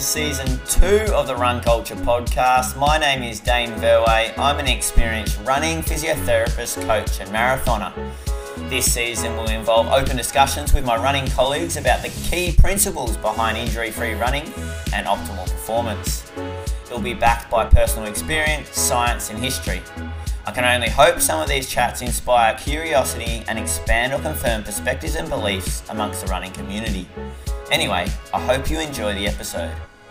to season two of the Run Culture podcast. My name is Dane Verway. I'm an experienced running physiotherapist, coach, and marathoner. This season will involve open discussions with my running colleagues about the key principles behind injury free running and optimal performance. It will be backed by personal experience, science, and history. I can only hope some of these chats inspire curiosity and expand or confirm perspectives and beliefs amongst the running community. Anyway, I hope you enjoy the episode.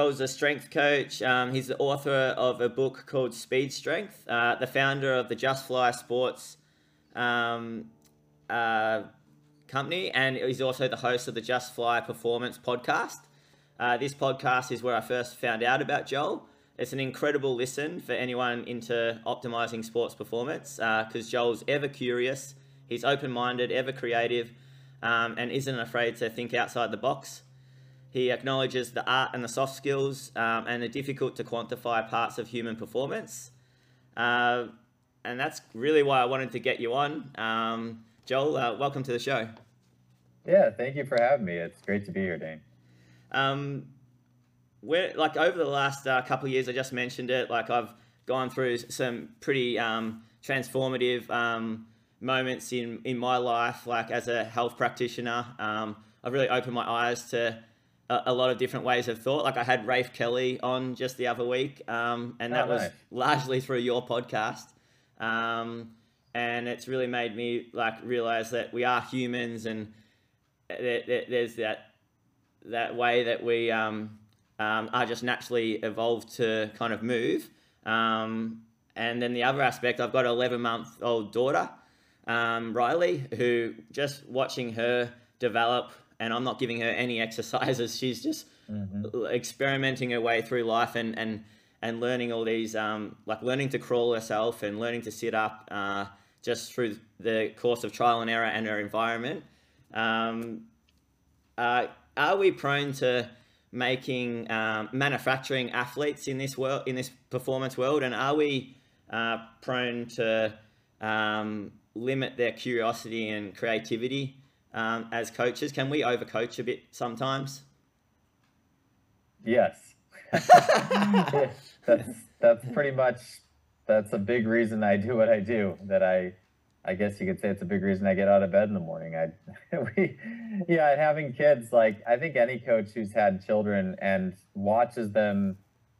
Joel's a strength coach. Um, he's the author of a book called Speed Strength, uh, the founder of the Just Fly Sports um, uh, company, and he's also the host of the Just Fly Performance podcast. Uh, this podcast is where I first found out about Joel. It's an incredible listen for anyone into optimizing sports performance because uh, Joel's ever curious, he's open minded, ever creative, um, and isn't afraid to think outside the box. He acknowledges the art and the soft skills um, and the difficult to quantify parts of human performance. Uh, and that's really why I wanted to get you on. Um, Joel, uh, welcome to the show. Yeah, thank you for having me. It's great to be here, Dane. Um, we're, like over the last uh, couple of years, I just mentioned it. Like I've gone through some pretty um, transformative um, moments in in my life. Like as a health practitioner, um, I've really opened my eyes to a, a, lot of different ways of thought. Like I had Rafe Kelly on just the other week, um, and that oh, was largely through your podcast. Um, and it's really made me like realize that we are humans, and there's that that way that we um, um, are just naturally evolved to kind of move. Um, and then the other aspect, I've got an 11 month old daughter, um, Riley, who just watching her develop and I'm not giving her any exercises. She's just mm-hmm. experimenting her way through life and and and learning all these um, like learning to crawl herself and learning to sit up uh, just through the course of trial and error and her environment. Um, uh, are we prone to making um, manufacturing athletes in this world in this performance world, and are we uh, prone to um, limit their curiosity and creativity um, as coaches? Can we overcoach a bit sometimes? Yes. that's that's pretty much that's a big reason I do what I do. That I I guess you could say it's a big reason I get out of bed in the morning. I we yeah, having kids like I think any coach who's had children and watches them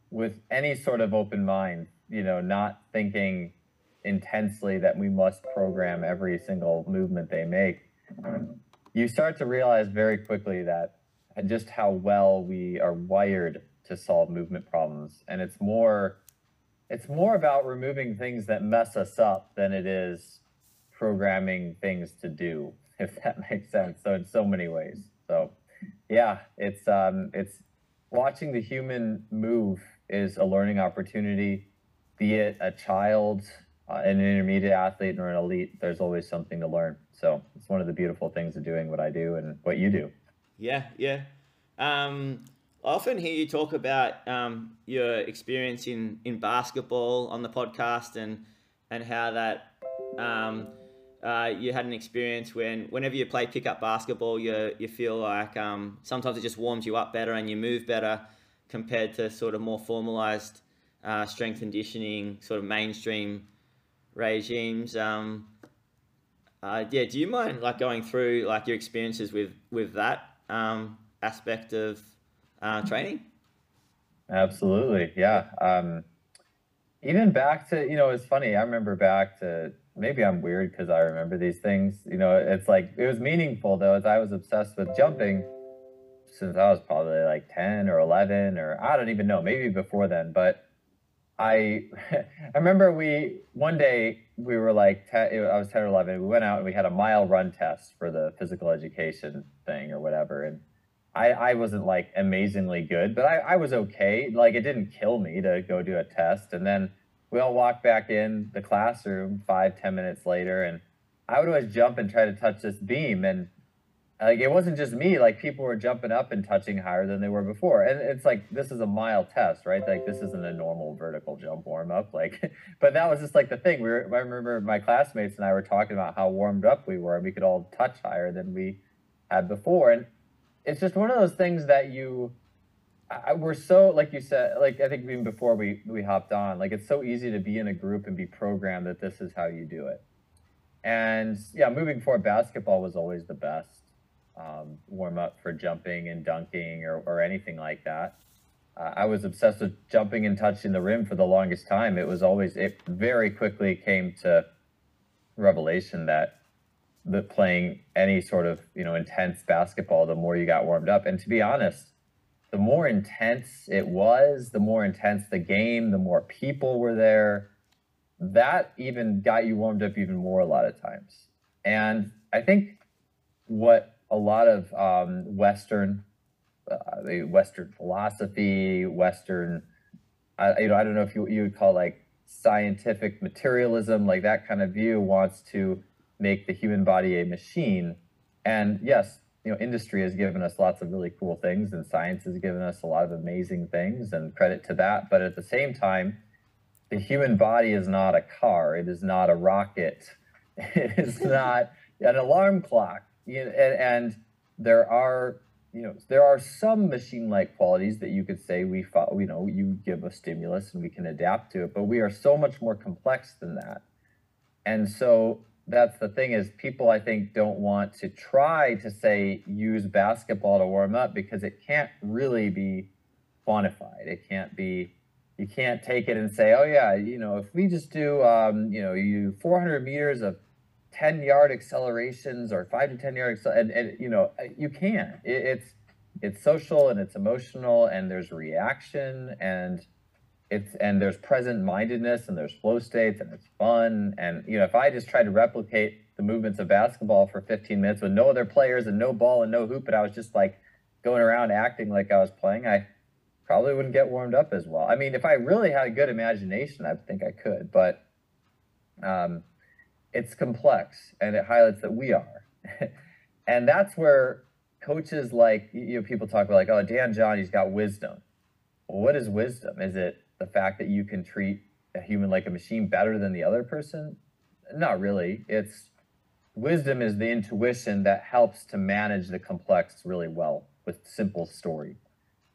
with any sort of open mind, you know, not thinking intensely that we must program every single movement they make you start to realize very quickly that just how well we are wired to solve movement problems. And it's more it's more about removing things that mess us up than it is programming things to do if that makes sense. So in so many ways. So yeah it's um it's watching the human move is a learning opportunity be it a child uh, an intermediate athlete or an elite, there's always something to learn. So it's one of the beautiful things of doing what I do and what you do. Yeah, yeah. Um, I often hear you talk about um, your experience in, in basketball on the podcast and and how that um, uh, you had an experience when whenever you play pickup basketball, you you feel like um, sometimes it just warms you up better and you move better compared to sort of more formalized uh, strength conditioning, sort of mainstream regimes. Um, uh, yeah, do you mind like going through like your experiences with with that um, aspect of uh, training? Absolutely, yeah. Um, even back to you know, it's funny. I remember back to maybe I'm weird because I remember these things. You know, it's like it was meaningful though, as I was obsessed with jumping since I was probably like 10 or 11 or I don't even know, maybe before then. But I I remember we one day we were like, te- I was 10 or 11. We went out and we had a mile run test for the physical education thing or whatever. And I, I wasn't like amazingly good, but I, I was okay. Like it didn't kill me to go do a test. And then we all walked back in the classroom five, ten minutes later. And I would always jump and try to touch this beam. And like it wasn't just me like people were jumping up and touching higher than they were before. And it's like this is a mile test right? Like this isn't a normal vertical jump warm up like but that was just like the thing. We were i remember my classmates and i were talking about how warmed up we were and we could all touch higher than we had before. And it's just one of those things that you I, we're so like you said like i think even before we we hopped on like it's so easy to be in a group and be programmed that this is how you do it. And yeah moving forward basketball was always the best um, warm up for jumping and dunking or, or anything like that. Uh, I was obsessed with jumping and touching the rim for the longest time. It was always, it very quickly came to revelation that the playing any sort of, you know, intense basketball, the more you got warmed up. And to be honest, the more intense it was, the more intense the game, the more people were there. That even got you warmed up even more a lot of times. And I think what a lot of um, Western, uh, Western philosophy, Western, I, you know, I don't know if you you would call like scientific materialism, like that kind of view wants to make the human body a machine. And yes, you know, industry has given us lots of really cool things, and science has given us a lot of amazing things, and credit to that. But at the same time, the human body is not a car. It is not a rocket. It is not an alarm clock you know, and, and there are you know there are some machine-like qualities that you could say we follow, you know you give a stimulus and we can adapt to it but we are so much more complex than that. And so that's the thing is people i think don't want to try to say use basketball to warm up because it can't really be quantified. It can't be you can't take it and say oh yeah you know if we just do um, you know you 400 meters of 10 yard accelerations or five to 10 yard and, and you know you can. It, it's it's social and it's emotional and there's reaction and it's and there's present mindedness and there's flow states and it's fun. And you know if i just try to replicate the movements of basketball for 15 minutes with no other players and no ball and no hoop but i was just like going around acting like i was playing i probably wouldn't get warmed up as well. I mean if i really had a good imagination i think i could but um, it's complex and it highlights that we are. and that's where coaches like you know people talk about like oh Dan John he's got wisdom. Well, what is wisdom? Is it the fact that you can treat a human like a machine better than the other person? Not really. It's wisdom is the intuition that helps to manage the complex really well with simple story.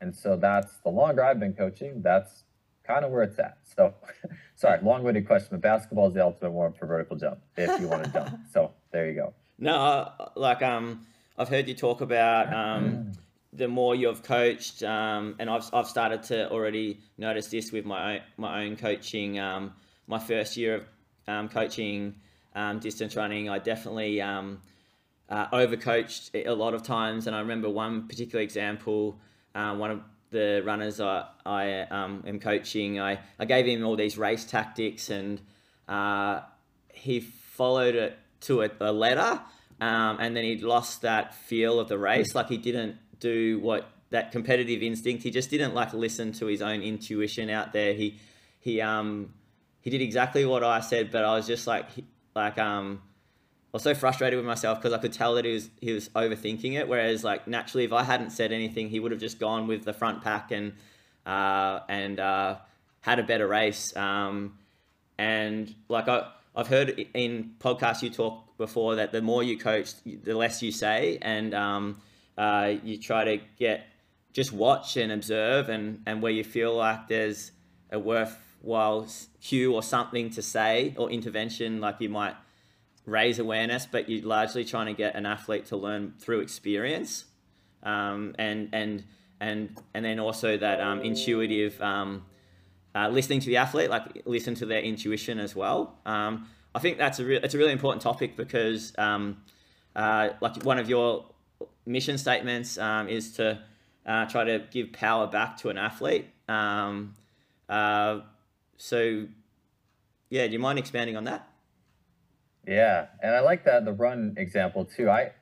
And so that's the longer I've been coaching, that's kind of where it's at. So, sorry, long-winded question, but basketball is the ultimate warm for vertical jump if you want to jump. So there you go. No, like um, I've heard you talk about um, the more you've coached, um, and I've I've started to already notice this with my own, my own coaching. Um, my first year of um, coaching um, distance running, I definitely um, uh, overcoached a lot of times, and I remember one particular example. Uh, one of the runners I, I um, am coaching, I, I gave him all these race tactics and uh, he followed it to a, a letter um, and then he lost that feel of the race. Like he didn't do what that competitive instinct. He just didn't like listen to his own intuition out there. He he um he did exactly what I said, but I was just like like um was so frustrated with myself because I could tell that he was he was overthinking it. Whereas like naturally, if I hadn't said anything, he would have just gone with the front pack and uh, and uh, had a better race. Um, and like I I've heard in podcasts you talk before that the more you coach, the less you say, and um, uh, you try to get just watch and observe, and and where you feel like there's a worthwhile cue or something to say or intervention, like you might raise awareness, but you're largely trying to get an athlete to learn through experience, um, and and and and then also that um, intuitive um, uh, listening to the athlete, like listen to their intuition as well. Um, I think that's a re- it's a really important topic because um, uh, like one of your mission statements um, is to uh, try to give power back to an athlete. Uh, so yeah, do you mind expanding on that? Yeah, and I like that the run example too. I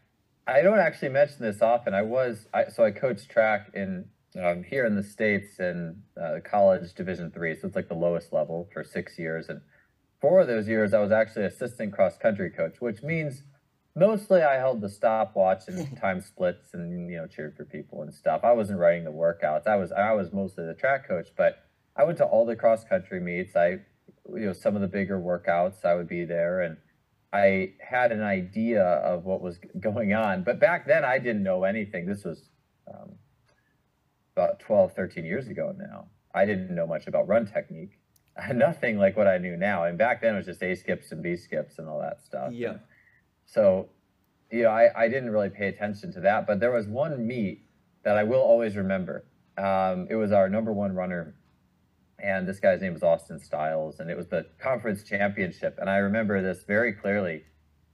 I don't actually mention this often. I was I so I coached track in um, here in the states in uh, college Division three, so it's like the lowest level for six years. And four of those years, I was actually assistant cross country coach, which means mostly I held the stopwatch and time splits and you know cheered for people and stuff. I wasn't writing the workouts. I was I was mostly the track coach, but I went to all the cross country meets. I you know some of the bigger workouts. I would be there and I had an idea of what was going on. But back then, I didn't know anything. This was um, about 12, 13 years ago now. I didn't know much about run technique. Nothing like what I knew now. And back then, it was just A skips and B skips and all that stuff. Yeah. And so, you know, I, I didn't really pay attention to that. But there was one meet that I will always remember. Um, it was our number one runner and this guy's name was Austin Stiles, and it was the conference championship. And I remember this very clearly.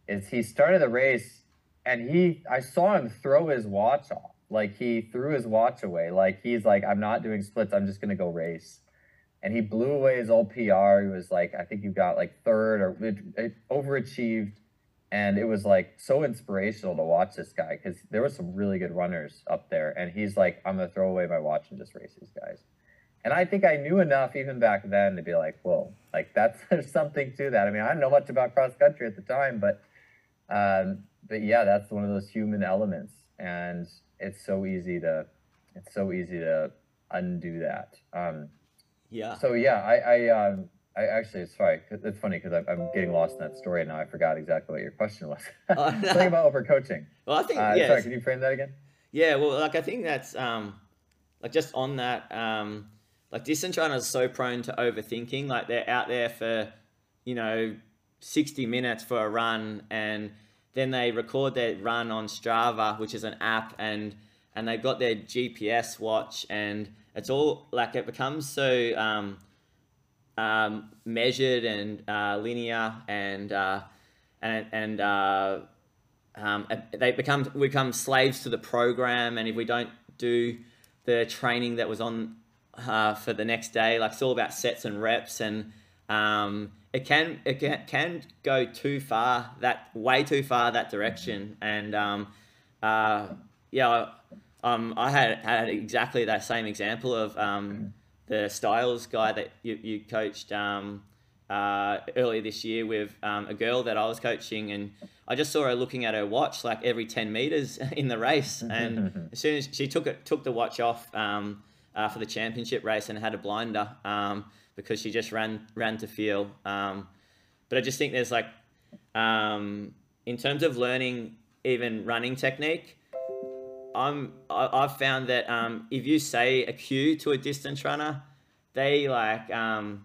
Is he started the race, and he I saw him throw his watch off, like he threw his watch away, like he's like I'm not doing splits, I'm just gonna go race. And he blew away his old PR. He was like, I think you got like third or it, it overachieved. And it was like so inspirational to watch this guy because there were some really good runners up there. And he's like, I'm gonna throw away my watch and just race these guys. And I think I knew enough even back then to be like, whoa, like that's there's something to that. I mean, I didn't know much about cross country at the time, but um, but yeah, that's one of those human elements, and it's so easy to it's so easy to undo that. Um, yeah. So yeah, I I um, I actually sorry, it's funny because I'm getting lost in that story and now I forgot exactly what your question was. No. Something about overcoaching. Well, I think uh, yeah. Sorry, can you frame that again? Yeah, well, like I think that's um, like just on that um like distance runners are so prone to overthinking. Like they're out there for, you know, 60 minutes for a run and then they record their run on Strava, which is an app, and and they've got their GPS watch, and it's all like it becomes so um, um, measured and uh, linear, and uh, and and uh, um, they become we become slaves to the program, and if we don't do the training that was on uh, for the next day. Like it's all about sets and reps, and um, it can it can, can go too far that way too far that direction. And um, uh, yeah, um, I had had exactly that same example of um, the Stiles guy that you, you coached um, uh, earlier this year with um, a girl that I was coaching, and I just saw her looking at her watch like every ten meters in the race, and as soon as she took it took the watch off. Um, uh, for the championship race and had a blinder um, because she just ran ran to feel. Um, but I just think there's like, um, in terms of learning even running technique, I'm I, have found that um, if you say a cue to a distance runner, they like um,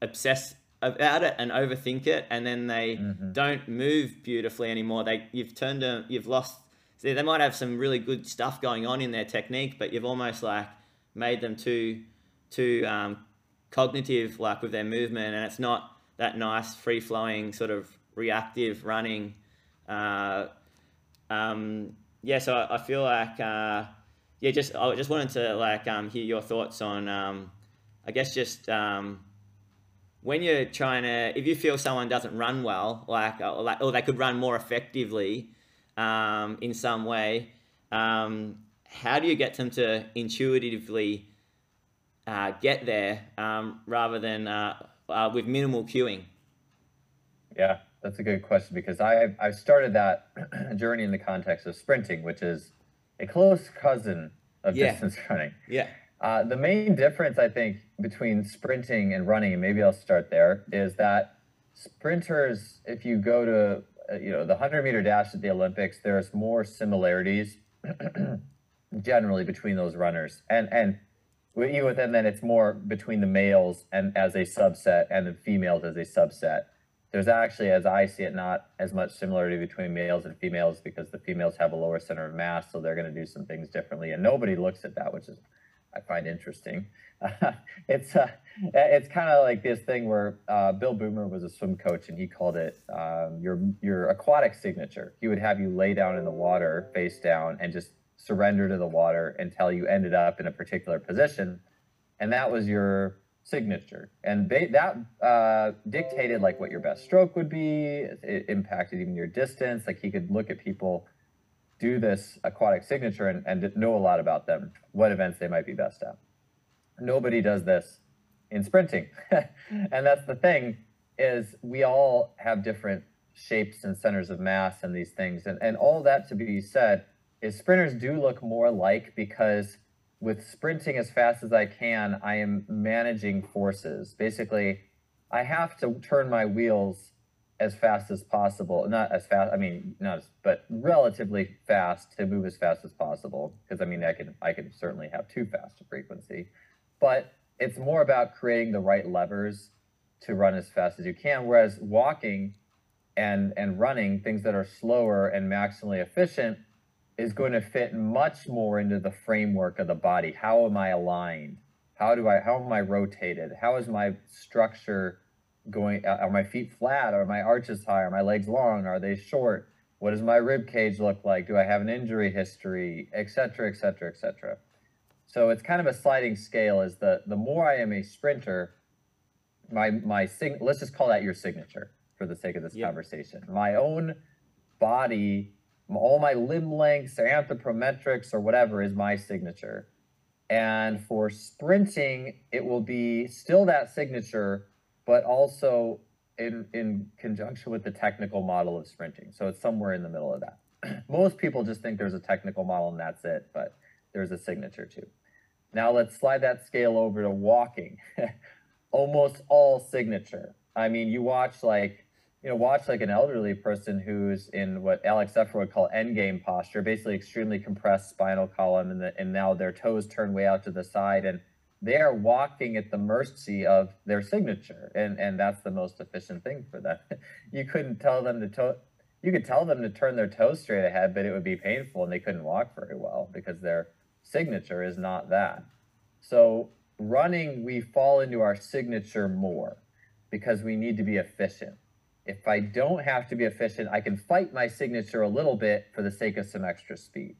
obsess about it and overthink it, and then they mm-hmm. don't move beautifully anymore. They you've turned them, you've lost. They might have some really good stuff going on in their technique, but you've almost like made them too too um, cognitive, like with their movement, and it's not that nice free flowing sort of reactive running. Uh, um, yeah, so I, I feel like uh, yeah, just I just wanted to like um, hear your thoughts on um, I guess just um, when you're trying to if you feel someone doesn't run well, like or, like, or they could run more effectively um, in some way. Um, how do you get them to intuitively uh, get there um, rather than uh, uh, with minimal cueing? Yeah, that's a good question because I I've started that journey in the context of sprinting, which is a close cousin of yeah. distance running. Yeah. Uh, the main difference I think between sprinting and running, and maybe I'll start there, is that sprinters, if you go to uh, you know the 100 meter dash at the Olympics, there's more similarities generally between those runners. And and even within then it's more between the males and as a subset and the females as a subset. There's actually as i see it not as much similarity between males and females because the females have a lower center of mass so they're going to do some things differently and nobody looks at that which is i find interesting. Uh, it's uh, it's kind of like this thing where uh, bill boomer was a swim coach and he called it um, your your aquatic signature. He would have you lay down in the water face down and just surrender to the water until you ended up in a particular position. And that was your signature, and that uh, dictated like what your best stroke would be. It impacted even your distance. Like he could look at people do this aquatic signature and, and know a lot about them, what events they might be best at. Nobody does this in sprinting, and that's the thing is we all have different shapes and centers of mass and these things, and and all that to be said is sprinters do look more alike because with sprinting as fast as I can, I am managing forces. Basically, I have to turn my wheels as fast as possible. Not as fast, I mean, not as, but relatively fast to move as fast as possible. Because I mean, I can I can certainly have too fast a frequency, but it's more about creating the right levers to run as fast as you can. Whereas walking and and running, things that are slower and maximally efficient, is going to fit much more into the framework of the body. How am I aligned? How do I, how am I rotated? How is my structure going? Uh, are my feet flat? Are my arches high? Are my legs long? Are they short? What does my rib cage look like? Do I have an injury history, et cetera, et cetera, et cetera? So it's kind of a sliding scale. Is the the more I am a sprinter, my my sig- let's just call that your signature for the sake of this yep. conversation. My own body all my limb lengths or anthropometrics or whatever is my signature. And for sprinting, it will be still that signature, but also in, in conjunction with the technical model of sprinting. So it's somewhere in the middle of that. Most people just think there's a technical model and that's it, but there's a signature too. Now let's slide that scale over to walking. Almost all signature. I mean, you watch like you know, watch like an elderly person who's in what Alex Zephyr would call endgame posture, basically extremely compressed spinal column, and, the, and now their toes turn way out to the side, and they are walking at the mercy of their signature, and and that's the most efficient thing for them. you couldn't tell them to to- you could tell them to turn their toes straight ahead, but it would be painful, and they couldn't walk very well because their signature is not that. So running, we fall into our signature more because we need to be efficient if I don't have to be efficient, I can fight my signature a little bit for the sake of some extra speed.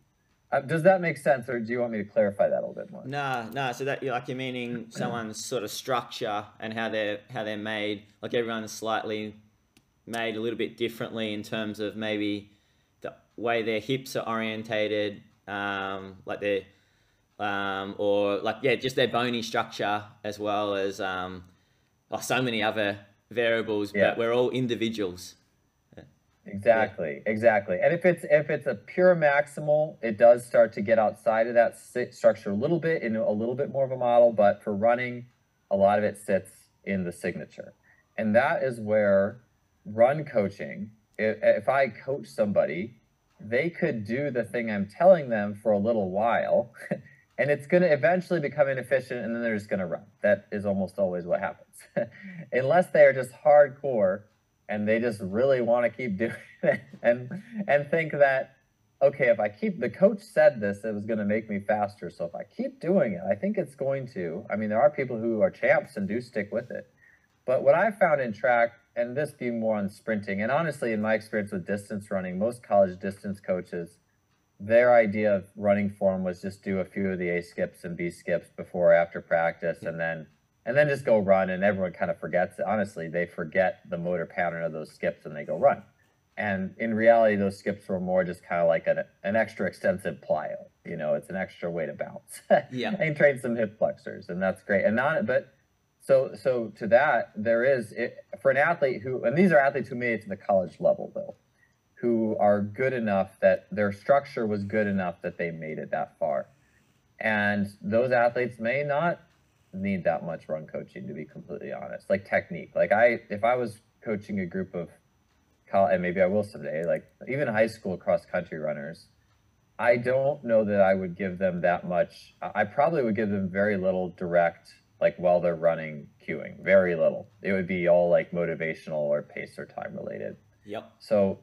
Uh, does that make sense, or do you want me to clarify that a little bit more? No, no. So that like you're meaning someone's sort of structure and how they're how they're made. Like everyone's slightly made a little bit differently in terms of maybe the way their hips are orientated, um, like their um, or like yeah, just their bony structure as well as um, oh, so many other variables, yeah. but we're all individuals. Exactly, yeah. exactly. And if it's if it's a pure maximal, it does start to get outside of that structure a little bit into a little bit more of a model. But for running, a lot of it sits in the signature, and that is where run coaching. If, if I coach somebody, they could do the thing I'm telling them for a little while. and it's going to eventually become inefficient and then they're just going to run. That is almost always what happens. Unless they are just hardcore and they just really want to keep doing it and and think that okay if i keep the coach said this it was going to make me faster. So if i keep doing it i think it's going to. I mean there are people who are champs and do stick with it. But what i found in track and this being more on sprinting and honestly in my experience with distance running most college distance coaches their idea of running form was just do a few of the A skips and B skips before after practice and then and then just go run and everyone kind of forgets It. honestly they forget the motor pattern of those skips and they go run. And in reality those skips were more just kind of like an, an extra extensive plyo you know it's an extra way to bounce. Yeah. And train some hip flexors and that's great. And not but so so to that there is it, for an athlete who and these are athletes who made it to the college level though who are good enough that their structure was good enough that they made it that far. And those athletes may not need that much run coaching to be completely honest. Like technique. Like I if I was coaching a group of college and maybe I will someday, like even high school cross country runners, I don't know that I would give them that much. I probably would give them very little direct like while they're running cueing, very little. It would be all like motivational or pace or time related. Yep. So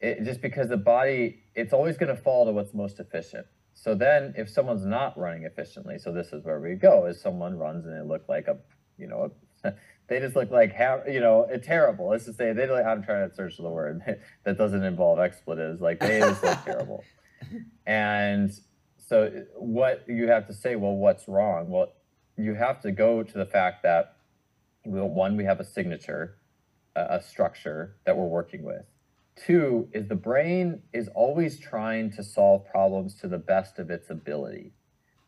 it, just because the body it's always going to fall to what's most efficient. So then if someone's not running efficiently so this is where we go is someone runs and they look like a you know a, they just look like how, you know terrible let's just say they like i'm trying to search the word that doesn't involve expletives like they just look terrible. And so what you have to say well what's wrong? Well you have to go to the fact that one, we have a signature, a, a structure that we're working with. Two is the brain is always trying to solve problems to the best of its ability.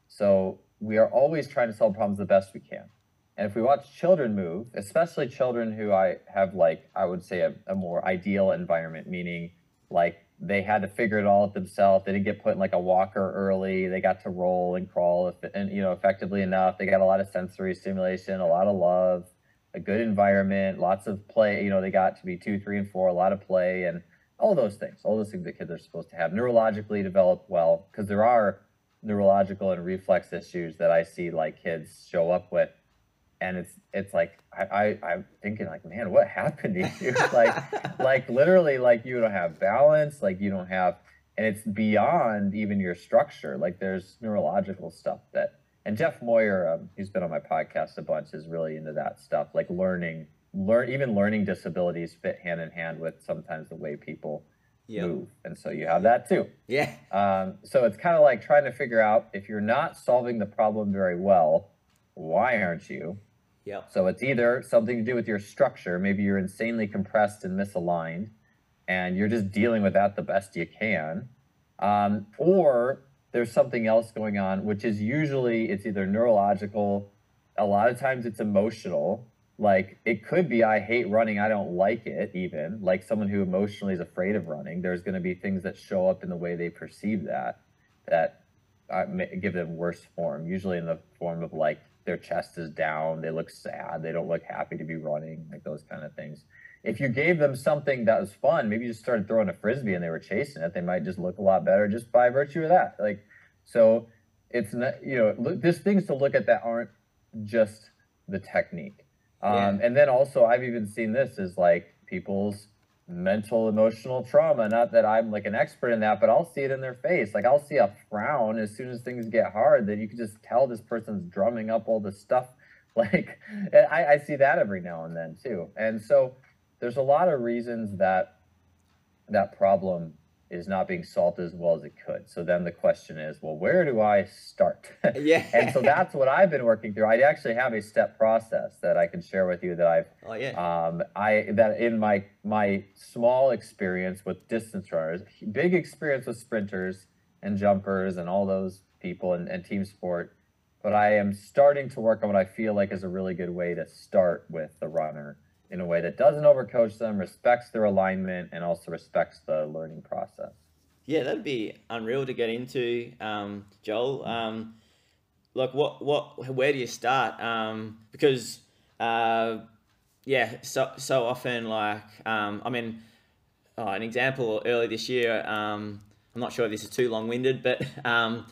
So we are always trying to solve problems the best we can. And if we watch children move, especially children who I have like, I would say a, a more ideal environment, meaning like they had to figure it all out themselves. They didn't get put in like a walker early. They got to roll and crawl and you know effectively enough. They got a lot of sensory stimulation, a lot of love, a good environment, lots of play. You know, they got to be two, three, and four, a lot of play, and all those things. All those things that kids are supposed to have. Neurologically developed well, because there are neurological and reflex issues that I see like kids show up with and it's it's like I, I I'm thinking like man what happened to you like like literally like you don't have balance like you don't have and it's beyond even your structure like there's neurological stuff that and Jeff Moyer um, he's been on my podcast a bunch is really into that stuff like learning learn even learning disabilities fit hand in hand with sometimes the way people yep. move and so you have that too yeah um, so it's kind of like trying to figure out if you're not solving the problem very well why aren't you yeah. So it's either something to do with your structure, maybe you're insanely compressed and misaligned, and you're just dealing with that the best you can, um, or there's something else going on, which is usually it's either neurological, a lot of times it's emotional. Like it could be, I hate running, I don't like it, even like someone who emotionally is afraid of running. There's going to be things that show up in the way they perceive that that uh, give them worse form, usually in the form of like their chest is down, they look sad, they don't look happy to be running, like those kind of things. If you gave them something that was fun, maybe you just started throwing a frisbee and they were chasing it, they might just look a lot better just by virtue of that. Like, so it's not, you know, look, there's things to look at that aren't just the technique. Um, yeah. And then also, I've even seen this is like people's mental emotional trauma not that i'm like an expert in that but i'll see it in their face like i'll see a frown as soon as things get hard that you can just tell this person's drumming up all this stuff like I, I see that every now and then too and so there's a lot of reasons that that problem is not being solved as well as it could. So then the question is, well, where do I start? Yeah. and so that's what I've been working through. I actually have a step process that I can share with you that I've oh, yeah. um I that in my my small experience with distance runners, big experience with sprinters and jumpers and all those people and, and team sport. But I am starting to work on what I feel like is a really good way to start with the runner in a way that doesn't overcoach them, respects their alignment, and also respects the learning process. Yeah, that'd be unreal to get into, um, Joel. Um, like, what, what, where do you start? Um, because, uh, yeah, so so often, like, um, I mean, oh, an example early this year. Um, I'm not sure if this is too long winded, but um,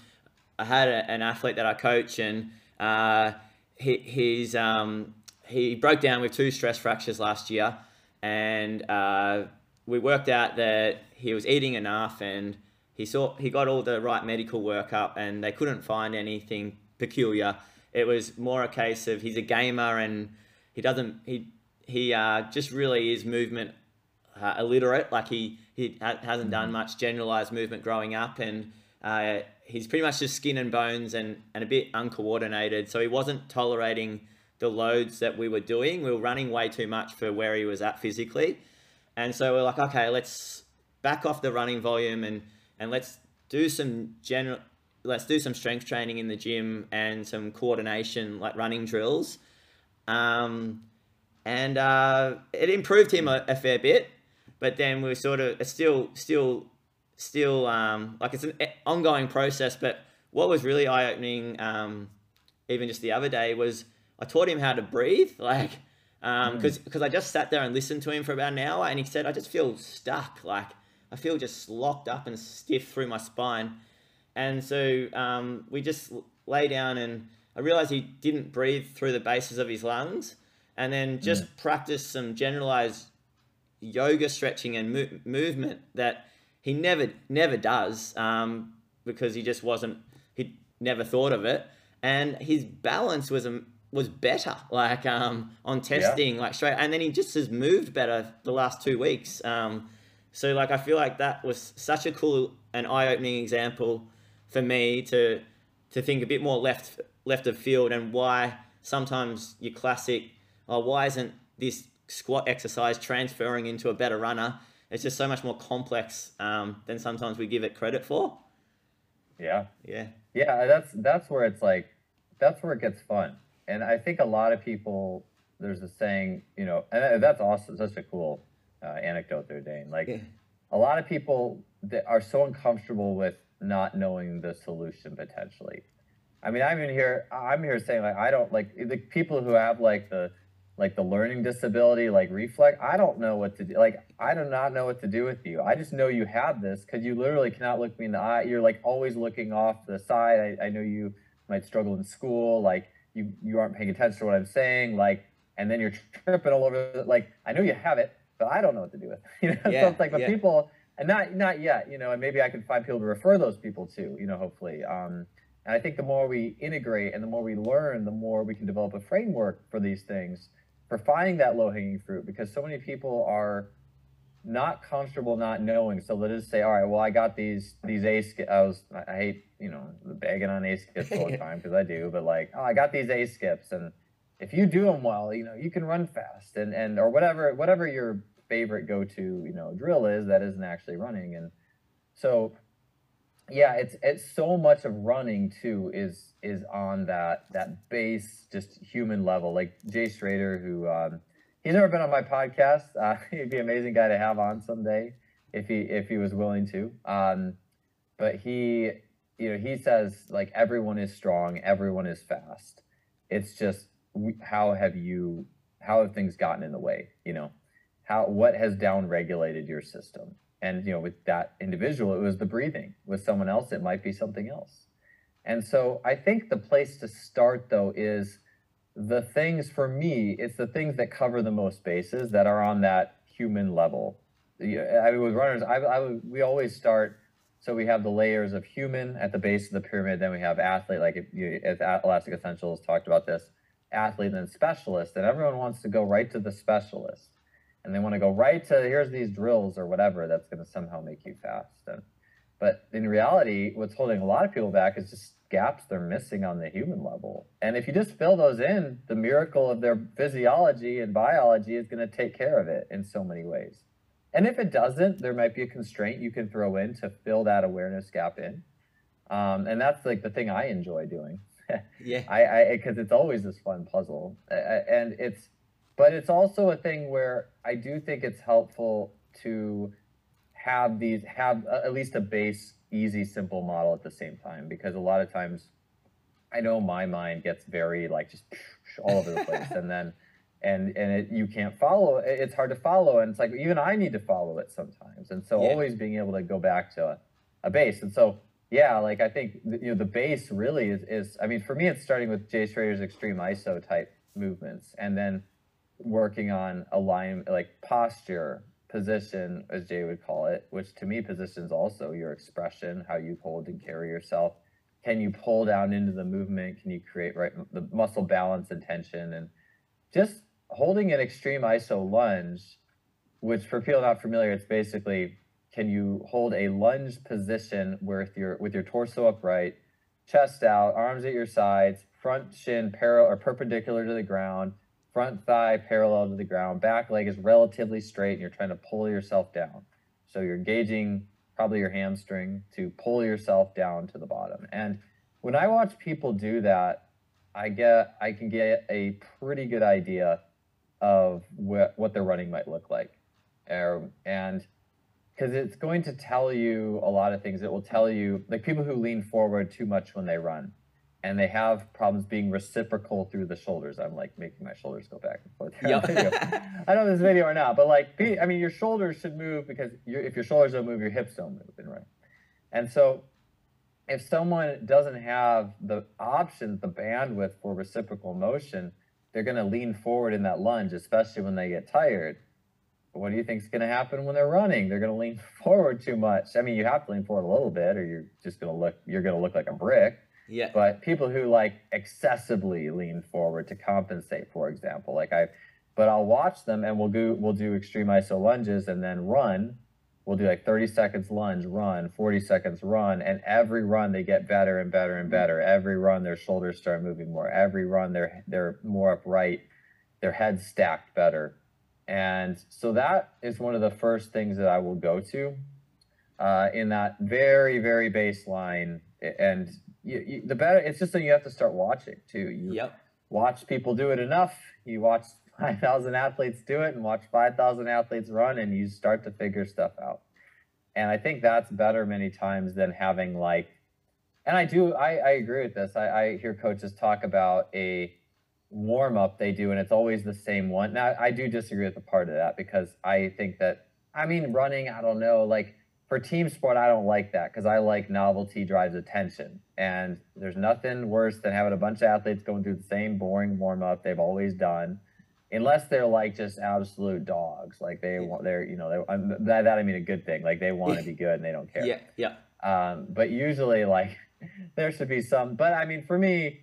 I had a, an athlete that I coach, and uh, he, he's um, he broke down with two stress fractures last year, and uh, we worked out that he was eating enough, and he saw he got all the right medical workup, and they couldn't find anything peculiar. It was more a case of he's a gamer, and he doesn't he he uh, just really is movement uh, illiterate. Like he he ha- hasn't done much generalized movement growing up, and uh, he's pretty much just skin and bones and, and a bit uncoordinated. So he wasn't tolerating the loads that we were doing. We were running way too much for where he was at physically. And so we're like, okay, let's back off the running volume and, and let's do some general, let's do some strength training in the gym and some coordination, like running drills. Um, and uh, it improved him a, a, fair bit, but then we are sort of, still, still, still, um, like it's an ongoing process. But what was really eye opening, um, even just the other day, was I taught him how to breathe, like, um, because mm. because I just sat there and listened to him for about an hour, and he said I just feel stuck, like I feel just locked up and stiff through my spine, and so um, we just lay down, and I realized he didn't breathe through the bases of his lungs, and then just mm. practice some generalized yoga stretching and mo- movement that he never never does um, because he just wasn't he never thought of it and his balance was was better, like um, on testing, yeah. like straight, and then he just has moved better the last two weeks. Um, so like I feel like that was such a cool and eye-opening example for me to to think a bit more left left of field and why sometimes your classic, oh, why isn't this squat exercise transferring into a better runner? It's just so much more complex um, than sometimes we give it credit for. Yeah. Yeah. Yeah, that's that's where it's like that's where it gets fun. And I think a lot of people there's a saying, you know, and that's awesome, such a cool uh, anecdote there, Dane. Like Yeah. a lot of people that are so uncomfortable with not knowing the solution potentially. I mean, I'm in here. I'm here saying like I don't like the people who have like the like the learning disability, like reflex. I don't know what to do. Like I do not know what to do with you. I just know you have this because you literally cannot look me in the eye. You're like always looking off the side. I, I know you might struggle in school. Like you you aren't paying attention to what I'm saying. Like and then you're tripping all over. the- Like I know you have it, but I don't know what to do with. it. You know, Yeah, so it's like, but yeah. people and not not yet. You know, and maybe I can find people to refer those people to. You know, hopefully. Um, and I think the more we integrate and the more we learn, the more we can develop a framework for these things, for finding that low hanging fruit. Because so many people are not comfortable not knowing. So they just say, all right, well, I got these these A skips. I was I hate you know bagging on A skips all the time because I do, but like, oh, I got these A skips, and if you do them well, you know, you can run fast, and and or whatever whatever your favorite go to you know drill is that isn't actually running, and so yeah it's it's so much of running too is is on that that base just human level like Jay Schroeder who um he's never been on my podcast. Uh he'd be an amazing guy to have on someday if he if he was willing to. Um but he you know he says like everyone is strong everyone is fast. It's just how have you how have things gotten in the way you know? How what has downregulated your system? And you know with that individual it was the breathing. With someone else it might be something else. And so i think the place to start though is the things for me it's the things that cover the most bases that are on that human level i mean with runners I, I we always start so we have the layers of human at the base of the pyramid then we have athlete like if you as elastic essentials talked about this athlete and then specialist and everyone wants to go right to the specialist and they want to go right to here's these drills or whatever that's going to somehow make you fast. And, but in reality, what's holding a lot of people back is just gaps they're missing on the human level. And if you just fill those in, the miracle of their physiology and biology is going to take care of it in so many ways. And if it doesn't, there might be a constraint you can throw in to fill that awareness gap in. Um, and that's like the thing I enjoy doing. Yeah. I, I, because it's always this fun puzzle, and it's, but it's also a thing where I do think it's helpful to have these, have at least a base, easy, simple model at the same time, because a lot of times, I know my mind gets very like just all over the place, and then, and and it, you can't follow. it- It's hard to follow, and it's like even I need to follow it sometimes, and so Yeah. always being able to go back to a, a base, and so yeah, like I think th- you know the base really is is I mean for me it's starting with Jay Schroeder's extreme ISO type movements and then working on align like posture, position as Jay would call it, which to me positions also your expression, how you hold and carry yourself. Can you pull down into the movement? Can you create right the muscle balance and tension and just holding an extreme ISO lunge, which for people not familiar, it's basically can you hold a lunge position with your with your torso upright, chest out, arms at your sides, front shin parallel or perpendicular to the ground, front thigh parallel to the ground, back leg is relatively straight, and you're trying to pull yourself down. So you're engaging probably your hamstring to pull yourself down to the bottom. And when I watch people do that, I get I can get a pretty good idea of what what their running might look like, um, and because it's going to tell you a lot of things. It will tell you like people who lean forward too much when they run, and they have problems being reciprocal through the shoulders. I'm like making my shoulders go back and forth. video. I don't know this video or not, but like, I mean, your shoulders should move because your if your shoulders don't move, your hips don't move, and right. And so, if someone doesn't have the option, the bandwidth for reciprocal motion, they're going to lean forward in that lunge, especially when they get tired. What do you think is going to happen when they're running? They're going to lean forward too much. I mean, you have to lean forward a little bit, or you're just going to look you're going to look like a brick. Yeah. But people who like excessively lean forward to compensate, for example, like I, but I'll watch them and we'll do we'll do extreme iso lunges and then run we'll do like 30 seconds lunge, run, 40 seconds run, and every run they get better and better and better. Every run their shoulders start moving more. Every run they're they're more upright, their heads stacked better. And so that is one of the first things that I will go to uh, in that very, very baseline. And you, you, the better, it's just that you have to start watching too. You Yep. watch people do it enough. You watch 5,000 athletes do it and watch 5,000 athletes run, and you start to figure stuff out. And I think that's better many times than having like, and I do, I, I agree with this. I, I hear coaches talk about a warm up they do, and it's always the same one. Now, I do disagree with the part of that because I think that, I mean, running, I don't know, like for team sport, I don't like that because I like novelty drives attention. And there's nothing worse than having a bunch of athletes going through the same boring warm up they've always done. Unless they're like just absolute dogs, like they want, they're you know, they, um, that, that I mean a good thing, like they want to be good and they don't care. Yeah. Yeah. Um, but usually, like, there should be some. But I mean, for me,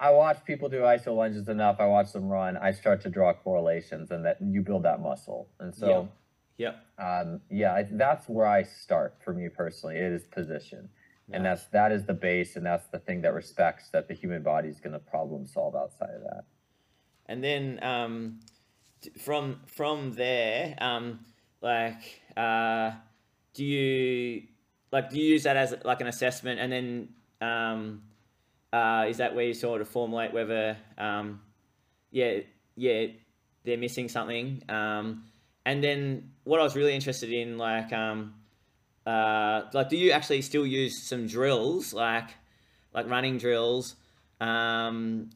I watch people do iso lunges enough. I watch them run. I start to draw correlations, and that you build that muscle. And so, Yeah. Um, yeah, that's where I start for me personally. It is position, and that's that is the base, and that's the thing that respects that the human body is going to problem solve outside of that. and then um, from from there, um, like, uh, do you like do you use that as like an assessment, and then um, uh, is that where you sort of formulate whether um, yeah yeah they're missing something, um, and then what I was really interested in like um, uh, like do you actually still use some drills like like running drills? Um,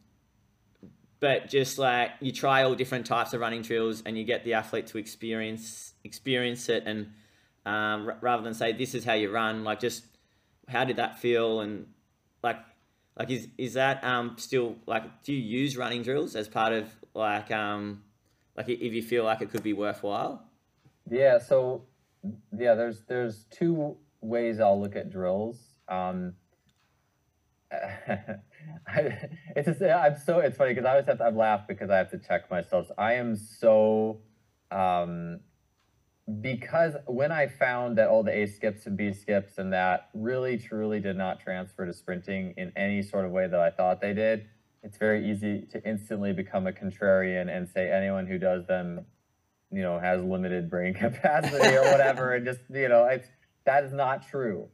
but just like you try all different types of running drills and you get the athlete to experience experience it and um, r- rather than say this is how you run like just how did that feel? And like like is is that um still like do you use running drills as part of like um like if you feel like it could be worthwhile Yeah, so yeah, there's there's two ways I'll look at drills. Um, I, it's just I'm so it's funny because I always have to I laugh because I have to check myself. I am so um, because when I found that all the A skips and B skips and that really truly did not transfer to sprinting in any sort of way that I thought they did, it's very easy to instantly become a contrarian and say anyone who does them you know has limited brain capacity or whatever and just you know it's that is not true.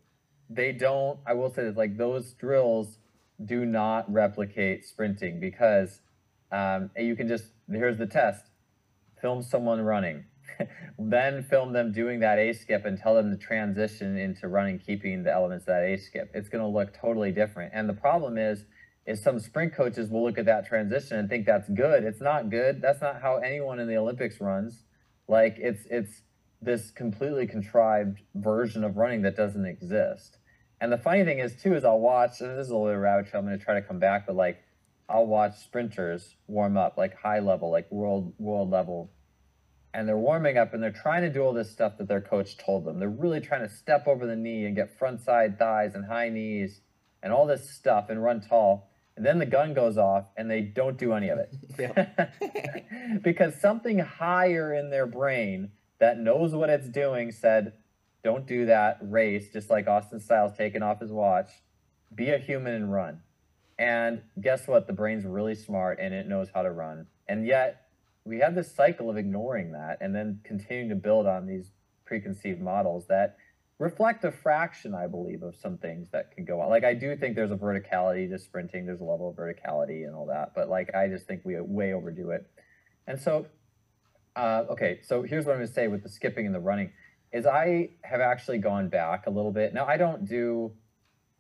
They don't i will say this like those drills do not replicate sprinting because um, you can just here's the test. Film someone running. Then film them doing that a skip and tell them to transition into running keeping the elements of that a skip. It's going to look totally different. And the problem is is some sprint coaches will look at that transition and think that's good. It's not good. That's not how anyone in the olympics runs like it's it's this completely contrived version of running that doesn't exist. And the funny thing is too is I'll watch and this is a little rabbit trail. I'm to try to come back, but like I'll watch sprinters warm up like high level, like world world level, and they're warming up and they're trying to do all this stuff that their coach told them. They're really trying to step over the knee and get front side thighs and high knees and all this stuff and run tall. And then the gun goes off and they don't do any of it. because something higher in their brain that knows what it's doing said, don't do that, race, just like Austin Stiles taking off his watch. Be a human and run. And guess what? The brain's really smart and it knows how to run. And yet, we have this cycle of ignoring that and then continuing to build on these preconceived models that reflect a fraction, I believe, of some things that can go on. Like, I do think there's a verticality to sprinting, there's a level of verticality and all that. But, like, I just think we way overdo it. And so, uh, okay, so here's what I'm to say with the skipping and the running is I have actually gone back a little bit. Now I don't do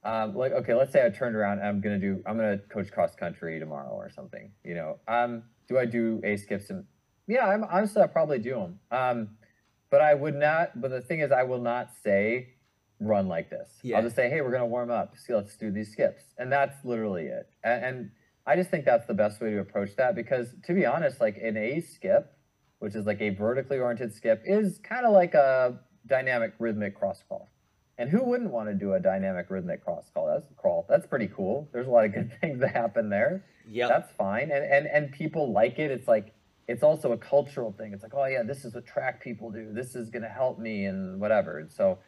um, like okay, let's say I turned around I'm gonna do I'm gonna coach cross country tomorrow or something. You know, um, do I do a skips and yeah, I'm honestly I probably do them. Um, but I would not. But the thing is, I will not say run like this. Yeah. I'll just say, hey, we're gonna warm up. See, let's do these skips, and that's literally it. And, and I just think that's the best way to approach that because, to be honest, like an A skip, which is like a vertically oriented skip, is kind of like a dynamic rhythmic cross crawl. And who wouldn't want to do a dynamic rhythmic cross crawl? That's crawl. That's pretty cool. There's a lot of good things that happen there. Yeah. That's fine. And and and people like it. It's like it's also a cultural thing. It's like, oh yeah, this is what track people do. This is going to help me and whatever. So,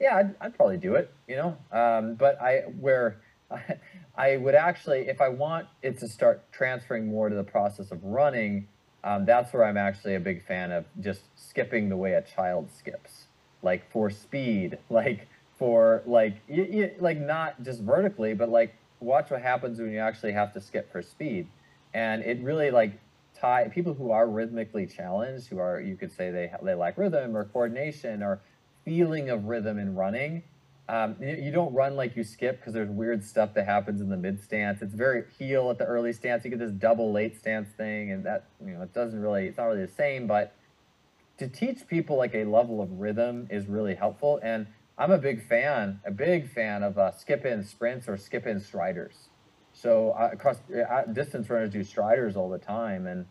yeah, I'd, I'd probably do it, you know. Um, but I where I, I would actually, if I want it to start transferring more to the process of running, um, that's where I'm actually a big fan of just skipping the way a child skips, like for speed, like for like like not just vertically, but like watch what happens when you actually have to skip for speed, and it really like tie people who are rhythmically challenged, who are you could say they they lack rhythm or coordination or feeling of rhythm in running. Um, you, don't run like you skip because there's weird stuff that happens in the mid stance. It's very heel at the early stance. You get this double late stance thing, and that you know it doesn't really it's not really the same. But to teach people like a level of rhythm is really helpful. And I'm a big fan, a big fan of uh, skip in sprints or skip in striders. So uh, across uh, distance runners do striders all the time, and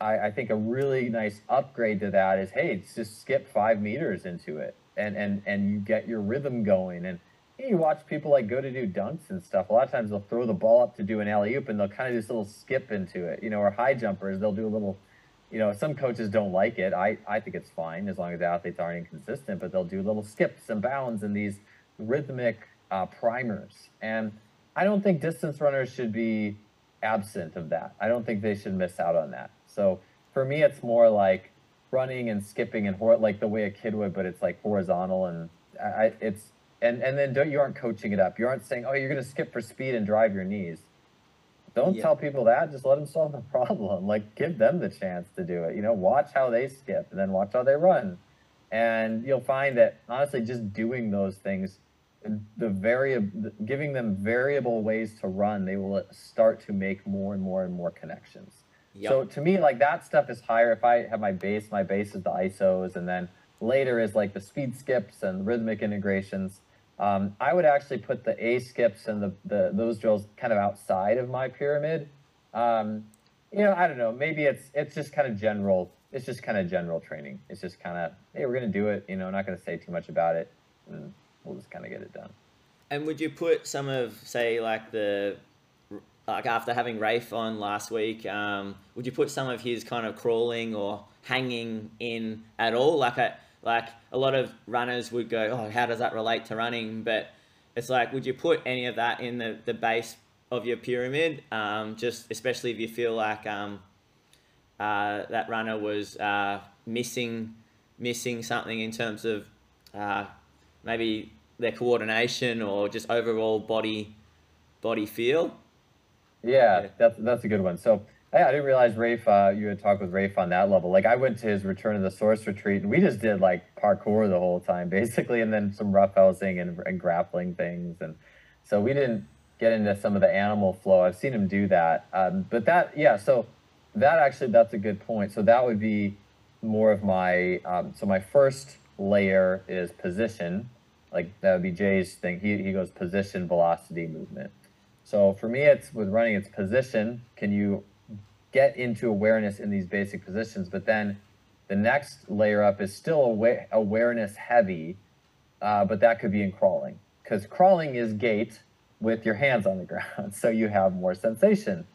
I, I, think a really nice upgrade to that is, hey, just skip five meters into it, and and and you get your rhythm going. And you watch people like go to do dunks and stuff. A lot of times they'll throw the ball up to do an alley oop, and they'll kind of do this little skip into it, you know, or high jumpers. They'll do a little, you know, some coaches don't like it. I I think it's fine as long as the athletes aren't inconsistent, but they'll do little skips and bounds and these rhythmic uh, primers and I don't think distance runners should be absent of that. I don't think they should miss out on that. So for me, it's more like running and skipping and hor- like the way a kid would, but it's like horizontal and I, it's and and then don't you aren't coaching it up. You aren't saying, oh, you're going to skip for speed and drive your knees. Don't yeah. tell people that. Just let them solve the problem. Like give them the chance to do it. You know, watch how they skip and then watch how they run, and you'll find that honestly, just doing those things the variable giving them variable ways to run they will start to make more and more and more connections. Yep. so to me like that stuff is higher. If i have my base my base is the isos and then later is like the speed skips and rhythmic integrations um, i would actually put the a skips and the, the those drills kind of outside of my pyramid. Um, you know i don't know maybe it's it's just kind of general it's just kind of general training. It's just kind of hey we're to do it you know not to say too much about it and, we'll just kind of get it done. And would you put some of, say, like the like after having Rafe on last week, um, would you put some of his kind of crawling or hanging in at all? Like a like a lot of runners would go, oh, how does that relate to running? But it's like, would you put any of that in the, the base of your pyramid? Um, just especially if you feel like um, uh, that runner was uh, missing missing something in terms of uh, maybe their coordination or just overall body body feel. Yeah, yeah. that's that's a good one. So I, I didn't realize Rafe, uh, you had talked with Rafe on that level. Like I went to his Return of the Source retreat, and we just did like parkour the whole time, basically, and then some roughhousing and, and grappling things, and so we didn't get into some of the animal flow. I've seen him do that, um, but that yeah. So that actually that's a good point. So that would be more of my um, so my first layer is position, like that would be Jay's thing. He, he goes position, velocity, movement. So for me, it's with running, it's position. Can you get into awareness in these basic positions? But then the next layer up is still awa- awareness heavy, uh, but that could be in crawling because crawling is gait with your hands on the ground. So you have more sensation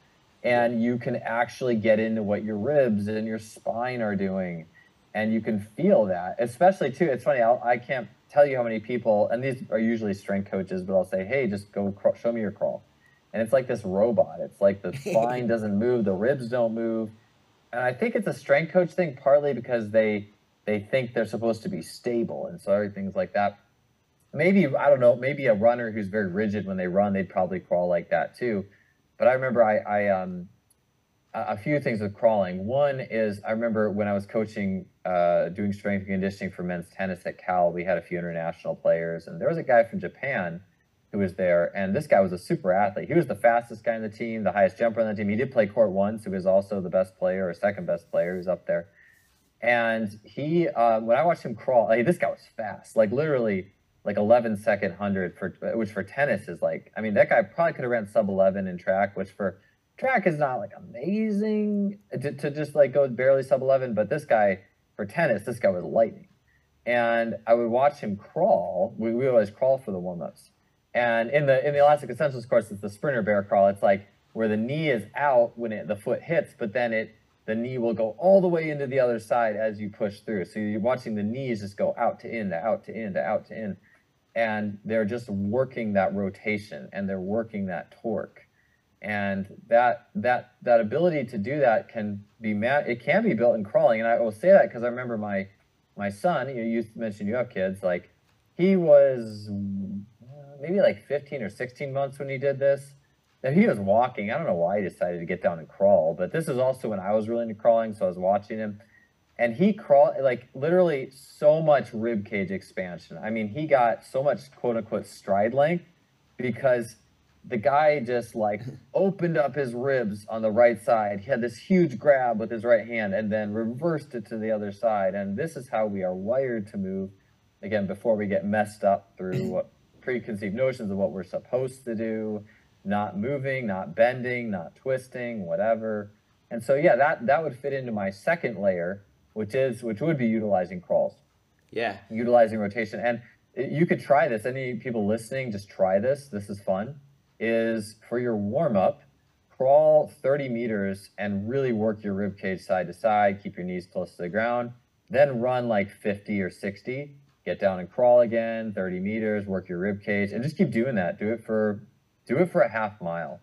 and you can actually get into what your ribs and your spine are doing and you can feel that especially too it's funny I'll, i can not tell you how many people, and these are usually strength coaches, but I'll say, hey, just go crawl, show me your crawl. And it's like this robot. It's like the spine doesn't move, the ribs don't move. And I think it's a strength coach thing, partly because they they think they're supposed to be stable, and so everything's like that. Maybe I don't know. Maybe a runner who's very rigid when they run, they'd probably crawl like that too. But I remember I, I um a few things with crawling. One is I remember when I was coaching, uh, doing strength and conditioning for men's tennis at Cal, we had a few international players, and there was a guy from Japan who was there, and this guy was a super athlete. He was the fastest guy on the team, the highest jumper on the team. He did play court once. He was also the best player or second best player. Was up there, and he uh, when I watched him crawl, like, this guy was fast, like literally like 11 second hundred for which for tennis is like, I mean that guy probably could have ran sub 11 in track, which for track is not like amazing to, to just like go barely sub 11 but this guy for tennis this guy was lightning and i would watch him crawl we, we always crawl for the warm-ups and in the in the elastic essentials course it's the sprinter bear crawl it's like where the knee is out when it, the foot hits but then it the knee will go all the way into the other side as you push through. So you're watching the knees just go out to in, to out to in, to out to in. And they're just working that rotation and they're working that torque. And that that that ability to do that can be ma- it can be built in crawling. And I will say that because I remember my my son, you, you mentioned you have kids, like he was maybe like 15 or 16 months when he did this he was walking. I don't know why he decided to get down and crawl, but this is also when I was really into crawling, so I was watching him. And he crawled like literally so much rib cage expansion. I mean, he got so much quote unquote stride length because the guy just like opened up his ribs on the right side. He had this huge grab with his right hand and then reversed it to the other side. And this is how we are wired to move. Again, before we get messed up through what preconceived notions of what we're supposed to do not moving, not bending, not twisting, whatever. And so yeah, that that would fit into my second layer, which is which would be utilizing crawls. Yeah. Utilizing rotation. And eh, you could try this. Any people listening, just try this. This is fun. Is for your warm up, crawl 30 meters and really work your rib cage side to side, keep your knees close to the ground. Then run like 50 or 60. Get down and crawl again, 30 meters, work your rib cage, and just keep doing that. Do it for do it for a half mile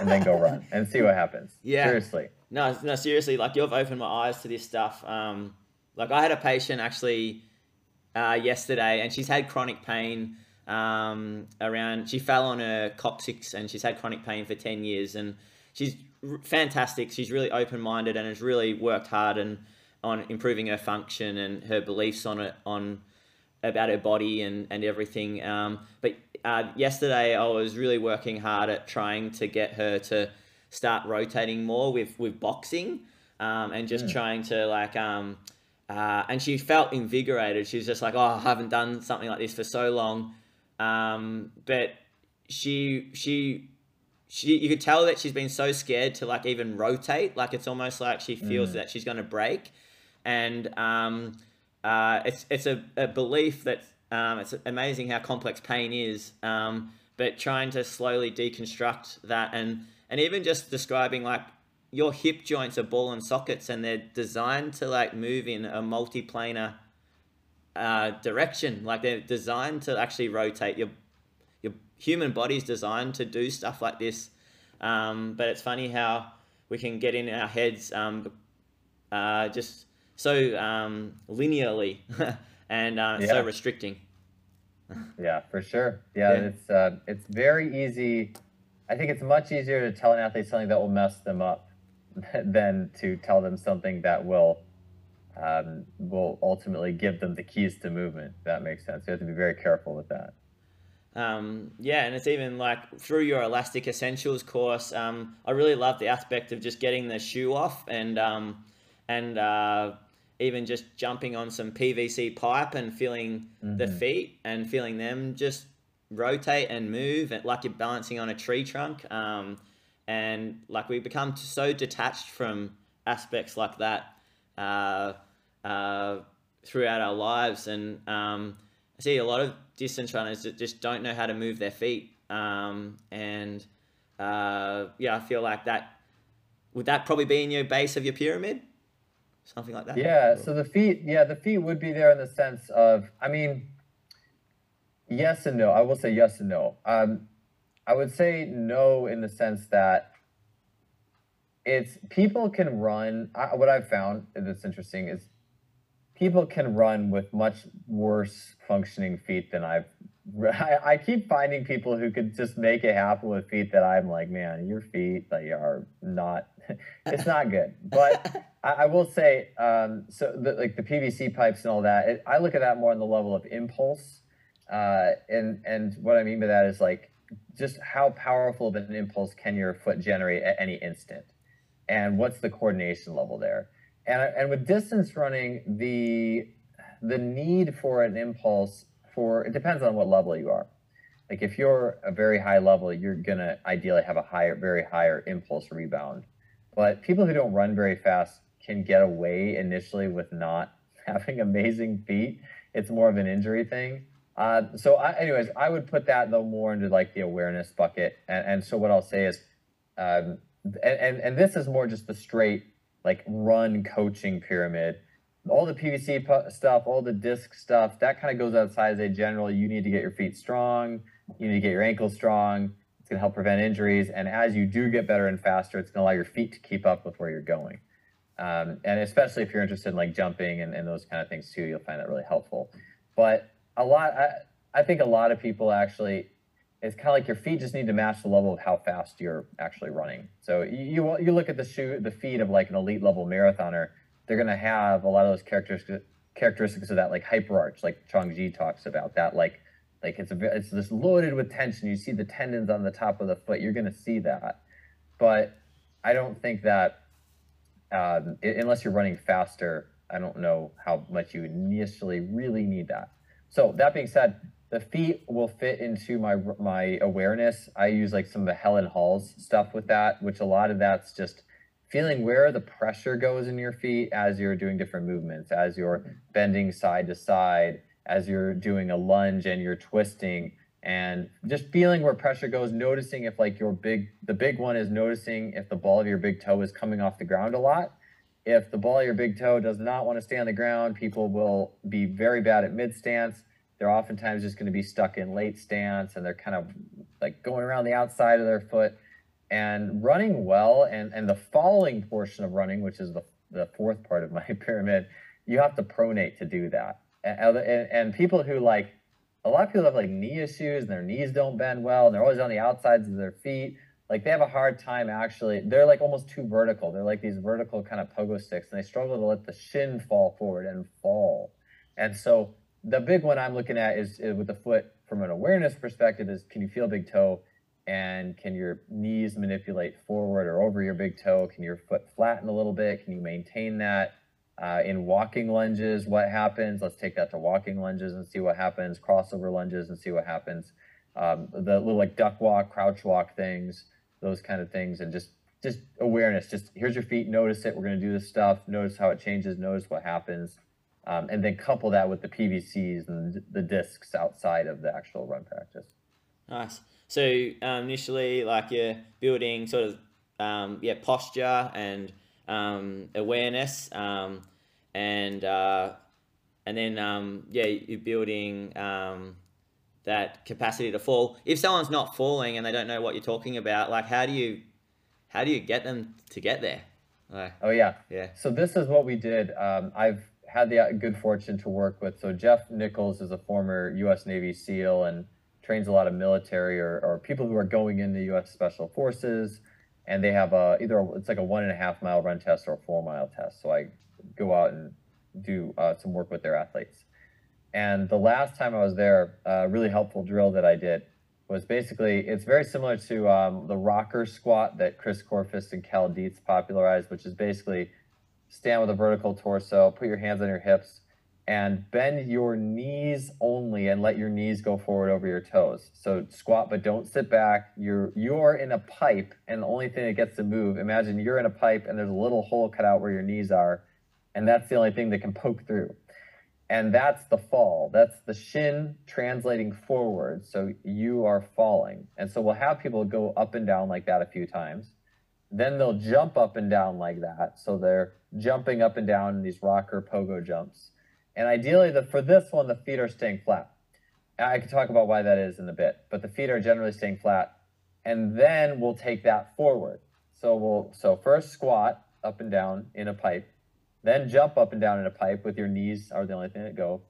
and then go run and see what happens. Yeah. Seriously. No, no, seriously. Like you've opened my eyes to this stuff. Um, like I had a patient actually uh, yesterday, and she's had chronic pain um, around. She fell on her coccyx, and she's had chronic pain for ten years, and she's r- fantastic. She's really open minded and has really worked hard and on improving her function and her beliefs on it on about her body and, and everything. Um, but uh, yesterday I was really working hard at trying to get her to start rotating more with, with boxing um, and just mm. trying to like, um, uh, and she felt invigorated. She was just like, oh, I haven't done something like this for so long. Um, but she, she, she, you could tell that she's been so scared to like even rotate. Like it's almost like she feels mm. that she's going to break. And, um, uh, it's it's a, a belief that um, it's amazing how complex pain is, um, but trying to slowly deconstruct that and and even just describing like your hip joints are ball and sockets and they're designed to like move in a multiplanar uh, direction. Like they're designed to actually rotate. Your your human body's designed to do stuff like this. Um, but it's funny how we can get in our heads um, uh, just so um, linearly and uh, yeah. so restricting. yeah, for sure. Yeah, yeah. it's uh, it's very easy. I think it's much easier to tell an athlete something that will mess them up than to tell them something that will um, will ultimately give them the keys to movement. that makes sense. You have to be very careful with that. Um, yeah, and it's even like through your Elastic Essentials course. Um, I really love the aspect of just getting the shoe off and um, and uh, even just jumping on some PVC pipe and feeling mm-hmm. the feet and feeling them just rotate and move like you're balancing on a tree trunk. Um, and like we become so detached from aspects like that uh, uh, throughout our lives. And um, I see a lot of distance runners that just don't know how to move their feet. Um, and uh, yeah, I feel like that would that probably be in your base of your pyramid? something like that. Yeah. So the feet, yeah, the feet would be there in the sense of, I mean, yes and no. I will say yes and no. Um, I would say no in the sense that it's people can run. I, what I've found that's interesting is people can run with much worse functioning feet than I've I, I, keep finding people who could just make it happen with feet that I'm like, man, your feet like are not, it's not good. But I, I, will say, um, so the, like the PVC pipes and all that, it, I look at that more on the level of impulse. Uh, and and what I mean by that is like just how powerful of an impulse can your foot generate at any instant, and what's the coordination level there. And and with distance running, the the need for an impulse for it depends on what level you are. Like if you're a very high level, you're gonna ideally have a higher, very higher impulse rebound. But people who don't run very fast can get away initially with not having amazing feet. It's more of an injury thing. Uh, so, I, anyways, I would put that though more into like the awareness bucket. And, and so what I'll say is, um, and, and and this is more just the straight like run coaching pyramid. All the PVC stuff, all the disc stuff, that kind of goes outside as a general. You need to get your feet strong. You need to get your ankles strong. It's going to help prevent injuries. And as you do get better and faster, it's going to allow your feet to keep up with where you're going. Um, and especially if you're interested in like jumping and, and those kind of things too, you'll find that really helpful. But a lot, I, I think a lot of people actually, it's kind of like your feet just need to match the level of how fast you're actually running. So you you look at the shoe, the feet of like an elite level marathoner, they're going to have a lot of those characteristics characteristics of that like hyper arch, like Chong Ji talks about that like like it's a it's just loaded with tension. You see the tendons on the top of the foot. You're going to see that, but I don't think that um, unless you're running faster, I don't know how much you initially really need that. So that being said, the feet will fit into my my awareness. I use like some of the Helen Hall's stuff with that, which a lot of that's just feeling where the pressure goes in your feet as you're doing different movements, as you're bending side to side, as you're doing a lunge and you're twisting and just feeling where pressure goes noticing if like your big the big one is noticing if the ball of your big toe is coming off the ground a lot if the ball of your big toe does not want to stay on the ground people will be very bad at mid stance they're oftentimes just going to be stuck in late stance and they're kind of like going around the outside of their foot and running well and and the following portion of running which is the, the fourth part of my pyramid you have to pronate to do that and, and, and people who like a lot of people have like knee issues and their knees don't bend well and they're always on the outsides of their feet. Like they have a hard time actually. They're like almost too vertical. They're like these vertical kind of pogo sticks and they struggle to let the shin fall forward and fall. And so the big one I'm looking at is, is with the foot from an awareness perspective is can you feel big toe and can your knees manipulate forward or over your big toe? Can your foot flatten a little bit? Can you maintain that? Uh, in walking lunges, what happens? Let's take that to walking lunges and see what happens. Crossover lunges and see what happens. Um, the little like duck walk, crouch walk things, those kind of things, and just just awareness. Just here's your feet. Notice it. We're going to do this stuff. Notice how it changes. Notice what happens, um, and then couple that with the PVCs and the discs outside of the actual run practice. Nice. So um, initially, like you're building sort of um, yeah posture and um, awareness, um, and uh, and then um, yeah, you're building um, that capacity to fall. If someone's not falling and they don't know what you're talking about, like how do you how do you get them to get there? Like, oh yeah, yeah. So this is what we did. Um, I've had the good fortune to work with. So Jeff Nichols is a former U.S. Navy SEAL and trains a lot of military or, or people who are going into the U.S. Special Forces and they have a either a, it's like a one and a half mile run test or a four mile test. So I go out and do uh, some work with their athletes. And the last time I was there, a really helpful drill that I did was basically it's very similar to um, the rocker squat that Chris Korfist and Cal Dietz popularized, which is basically stand with a vertical torso, put your hands on your hips, and bend your knees only and let your knees go forward over your toes. So squat, but don't sit back. You're you're in a pipe, and the only thing that gets to move. Imagine you're in a pipe, and there's a little hole cut out where your knees are, and that's the only thing that can poke through. And that's the fall. That's the shin translating forward. So you are falling. And so we'll have people go up and down like that a few times. Then they'll jump up and down like that. So they're jumping up and down in these rocker pogo jumps and ideally, the, for this one, the feet are staying flat. I can talk about why that is in a bit, but the feet are generally staying flat. And then we'll take that forward. So we'll so first squat up and down in a pipe, then jump up and down in a pipe with your knees are the only thing that go,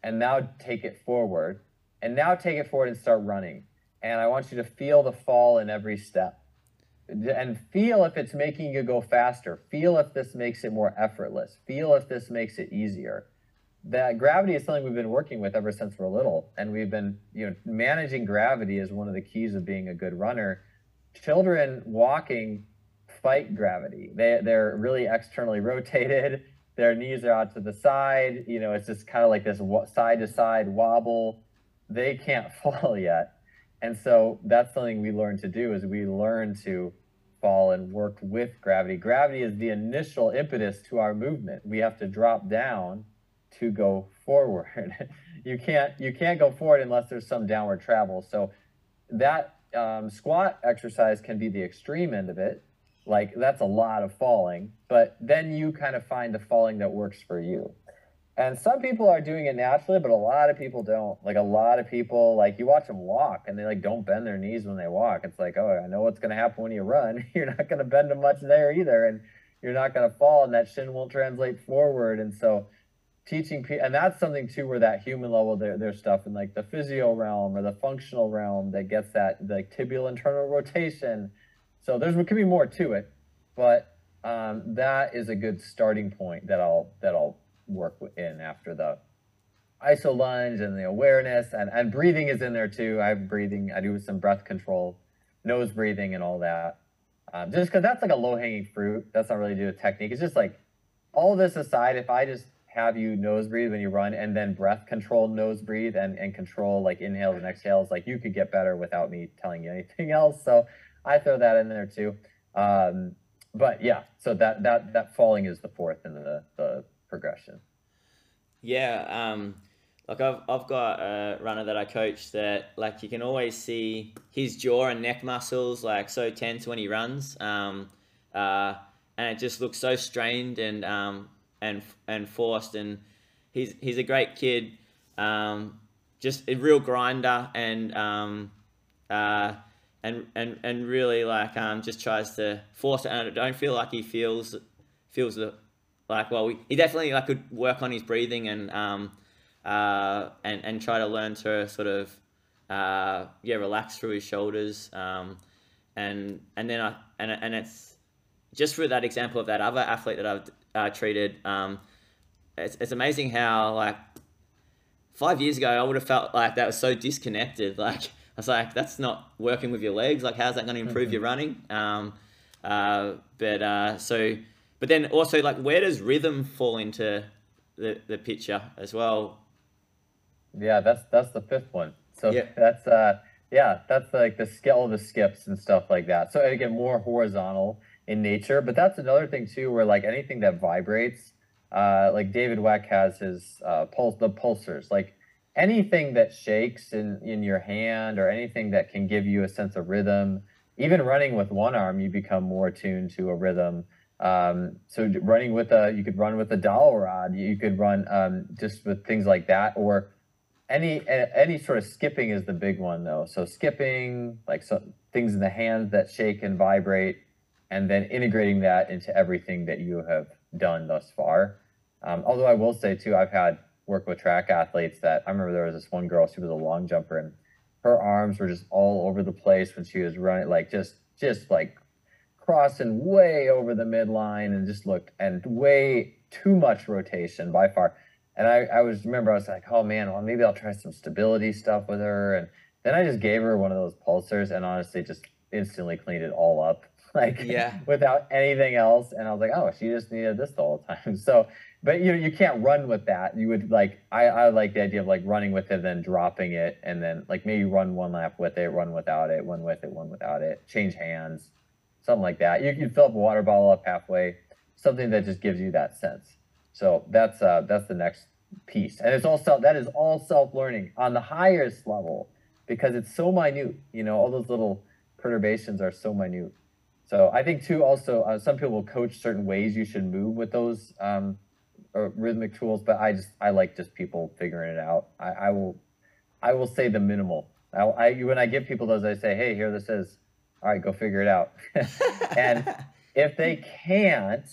and now take it forward, and now take it forward and start running. And I want you to feel the fall in every step. And feel if it's making you go faster. Feel if this makes it more effortless. Feel if this makes it easier. That gravity is something we've been working with ever since we're little and we've been you know managing gravity is one of the keys of being a good runner. Children walking fight gravity. They, they're really externally rotated. Their knees are out to the side. You know it's just kind of like this side to side wobble. They can't fall yet and so that's something we learn to do is we learn to fall and work with gravity gravity is the initial impetus to our movement we have to drop down to go forward. you can't you can't go forward unless there's some downward travel. So that um, squat exercise can be the extreme end of it. like that's a lot of falling. But then you kind of find the falling that works for you. And some people are doing it naturally, but a lot of people don't. Like a lot of people, like you watch them walk and they like don't bend their knees when they walk. It's like, oh, I know what's going to happen when you run. You're not going to bend them much there either. And you're not going to fall and that shin won't translate forward. And so teaching people, and that's something too, where that human level, their there's stuff in like the physio realm or the functional realm that gets that like tibial internal rotation. So there's, there could be more to it, but um, that is a good starting point that I'll, that I'll work in after the iso lunge and the awareness and, and breathing is in there too. I have breathing, I do some breath control, nose breathing and all that. Um, just because that's like a low hanging fruit. That's not really do a technique. It's just like all this aside, if I just have you nose breathe when you run and then breath control nose breathe and, and control like inhales and exhales, like you could get better without me telling you anything else. So I throw that in there too. Um, but yeah, so that that that falling is the fourth in the, the progression. Yeah, um, like I've I've got a runner that I coach that like you can always see his jaw and neck muscles like so tense when he runs, um, uh, and it just looks so strained and um, and and forced. And he's he's a great kid, um, just a real grinder and um, uh, and and and really like um, just tries to force it. And I don't feel like he feels feels the like well he definitely like could work on his breathing and um, uh, and and try to learn to sort of uh, yeah relax through his shoulders um, and and then I and and it's just for that example of that other athlete that I've uh, treated um, it's, it's amazing how like five years ago I would have felt like that was so disconnected. Like I was like that's not working with your legs. Like how's that going to improve mm-hmm. your running? Um, uh, but uh, so but then also like where does rhythm fall into the, the picture as well yeah, that's that's the fifth one. So yeah. that's uh yeah, that's like the scale of the skips and stuff like that. So again, more horizontal in nature, but that's another thing too, where like anything that vibrates, uh, like David Weck has his uh, pulse, the pulsers, like anything that shakes in in your hand or anything that can give you a sense of rhythm. Even running with one arm, you become more attuned to a rhythm. Um, so running with a, you could run with a dowel rod. You could run um, just with things like that, or any any sort of skipping is the big one though. So skipping, like so things in the hands that shake and vibrate, and then integrating that into everything that you have done thus far. Um, although I will say too, I've had work with track athletes that I remember there was this one girl, she was a long jumper, and her arms were just all over the place when she was running, like just just like crossing way over the midline and just looked and way too much rotation by far and I, I was remember I was like, oh man, well maybe I'll try some stability stuff with her. And then I just gave her one of those pulsars and honestly just instantly cleaned it all up. Like yeah. without anything else. And I was like, oh, she just needed this the whole time. So but you know, you can't run with that. You would like I, I like the idea of like running with it, then dropping it, and then like maybe run one lap with it, run without it, one with it, one without it, change hands, something like that. You can fill up a water bottle up halfway, something that just gives you that sense. So that's uh, that's the next piece, and it's all self. That is all self learning on the highest level because it's so minute. You know, all those little perturbations are so minute. So I think too. Also, uh, some people will coach certain ways you should move with those um, rhythmic tools, but I just I like just people figuring it out. I, I will I will say the minimal. I, I when I give people those, I say, hey, here this is. All right, go figure it out. and if they can't,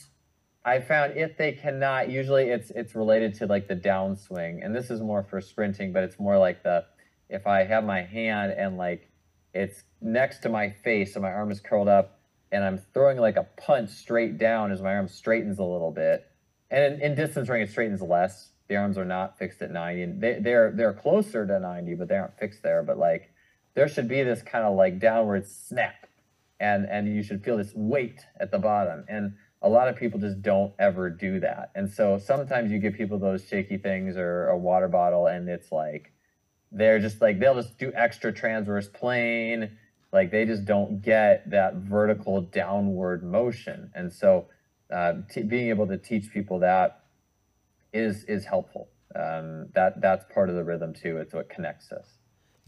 I found if they cannot, usually it's it's related to like the downswing, and this is more for sprinting, but it's more like the if I have my hand and like it's next to my face, and my arm is curled up, and I'm throwing like a punch straight down as my arm straightens a little bit, and in, in distance running it straightens less. The arms are not fixed at 90, and they, they're they're closer to 90, but they aren't fixed there. But like there should be this kind of like downward snap, and and you should feel this weight at the bottom, and a lot of people just don't ever do that. And so sometimes you give people those shaky things or a water bottle and it's like they're just like they'll just do extra transverse plane like they just don't get that vertical downward motion. And so uh, t- being able to teach people that is is helpful. Um, that that's part of the rhythm too. It's what connects us.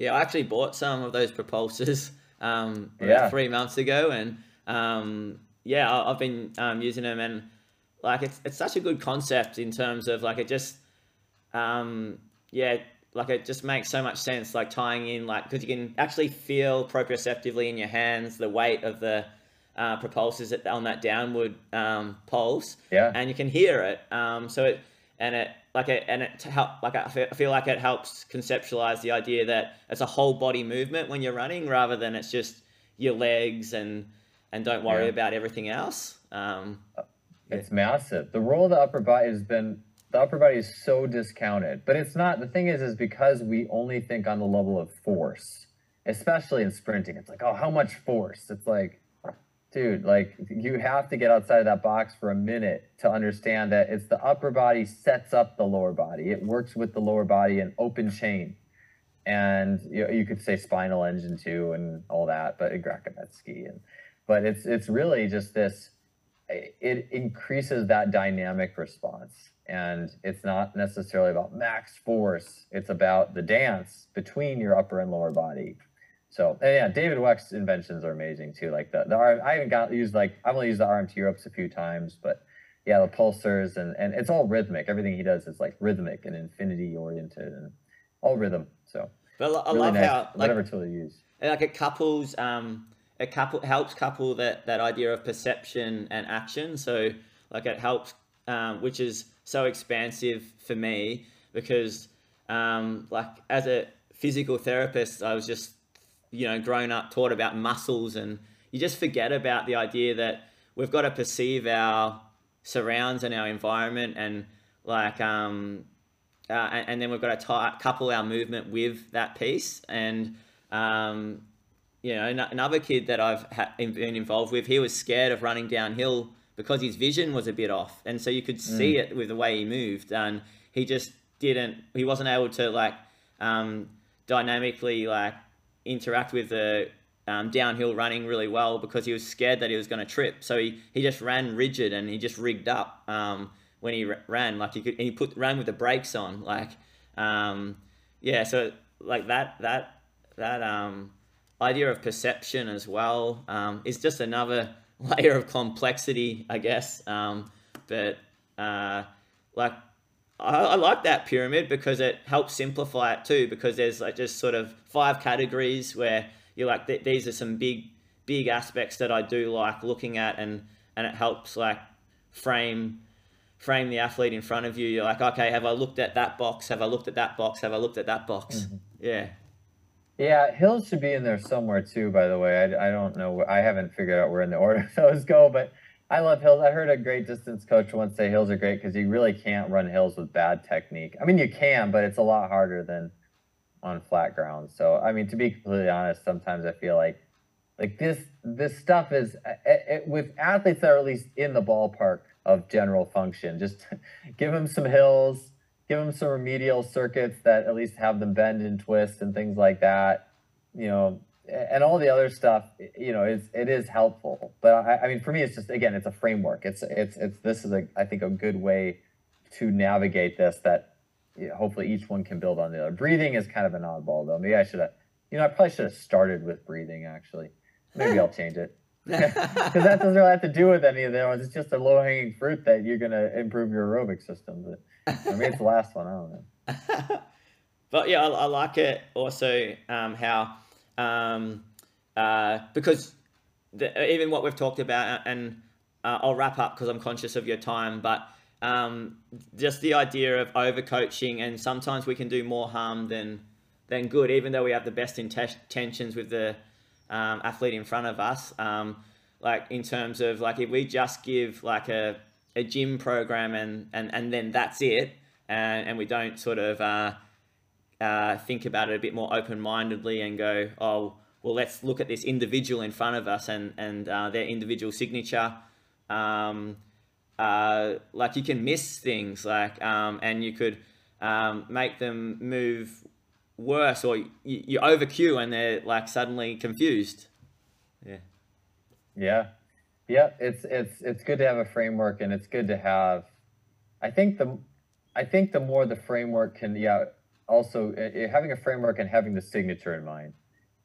Yeah, I actually bought some of those propulsors um, yeah. three months ago, and um, yeah, I- I've been um, using them and like it's it's such a good concept in terms of like it just um, yeah like it just makes so much sense like tying in like because you can actually feel proprioceptively in your hands the weight of the uh, propulsors on that downward um, pulse Yeah. and you can hear it um, so it and it like it and it help like I feel, like it helps conceptualize the idea that it's a whole body movement when you're running rather than it's just your legs and and don't worry Yeah. about everything else um, It's massive. The role of the upper body has been the upper body is so discounted. But it's not the thing is is because we only think on the level of force, especially in sprinting. It's like, oh, how much force? It's like, dude, like you have to get outside of that box for a minute to understand that it's the upper body sets up the lower body. It works with the lower body in open chain. And you, know, you could say spinal engine too and all that, but Gracovetsky and but it's it's really just this it increases that dynamic response and it's not necessarily about max force it's about the dance between your upper and lower body so yeah david weck's inventions are amazing too like the, the R- i haven't got used like i've only used the rmt ropes a few times but yeah the pulsars and and it's all rhythmic. Everything he does is like rhythmic and infinity oriented and all rhythm. So but I really love nice, how like whatever tool you use. like it couples um it couple helps couple that that idea of perception and action. So like it helps um, which is so expansive for me because um, like as a physical therapist i was just you know grown up taught about muscles and you just forget about the idea that we've got to perceive our surrounds and our environment and like um uh, and, and then we've got to tie, couple our movement with that piece and um you know, an- another kid that I've ha- been involved with, he was scared of running downhill because his vision was a bit off, and so you could see it with the way he moved, and he just didn't. He wasn't able to like um, dynamically like interact with the um, downhill running really well because he was scared that he was going to trip. So he, he just ran rigid and he just rigged up um, when he ran. Like he could, he put ran with the brakes on. Like um, yeah, so like that that that um, idea of perception as well um, is just another layer of complexity, I guess. Um, but uh, like, I, I like that pyramid because it helps simplify it too. Because there's like just sort of five categories where you're like, th- these are some big, big aspects that I do like looking at, and and it helps like frame frame the athlete in front of you. You're like, okay, have I looked at that box? Have I looked at that box? Have I looked at that box? Mm-hmm. Yeah. Yeah, Hills should be in there somewhere too. By the way, I, I don't know. I haven't figured out where in the order those go, but I love Hills. I heard a great distance coach once say Hills are great because you really can't run hills with bad technique. I mean, you can, but it's a lot harder than on flat ground. So, I mean, to be completely honest, sometimes I feel like like this this stuff is it, it, with athletes that are at least in the ballpark of general function. Just give them some hills give them some remedial circuits that at least have them bend and twist and things like that you know and all the other stuff you know is it is helpful but I, I mean for me it's just again it's a framework it's it's it's this is a i think a good way to navigate this that you know, hopefully each one can build on the other breathing is kind of an oddball though maybe i should have you know i probably should have started with breathing actually maybe i'll change it because that doesn't really have to do with any of the ones. It's just a low hanging fruit that you're gonna improve your aerobic system. But I mean, it's the last one. I don't know. but yeah, I, I like it also um, how um, uh, because the, even what we've talked about, and uh, I'll wrap up because I'm conscious of your time, but um, just the idea of overcoaching, and sometimes we can do more harm than than good, even though we have the best intentions with the um, athlete in front of us. Um, like in terms of like if we just give like a, a gym program and, and, and then that's it, and, and we don't sort of uh, uh, think about it a bit more open mindedly and go, oh, well, let's look at this individual in front of us and, and uh, their individual signature. Um, uh, like you can miss things like, um, and you could um, make them move worse or you, you over cue and they're like suddenly confused. Yeah. Yeah. Yeah it's it's it's good to have a framework and it's good to have i think the i think the more the framework can yeah also uh, having a framework and having the signature in mind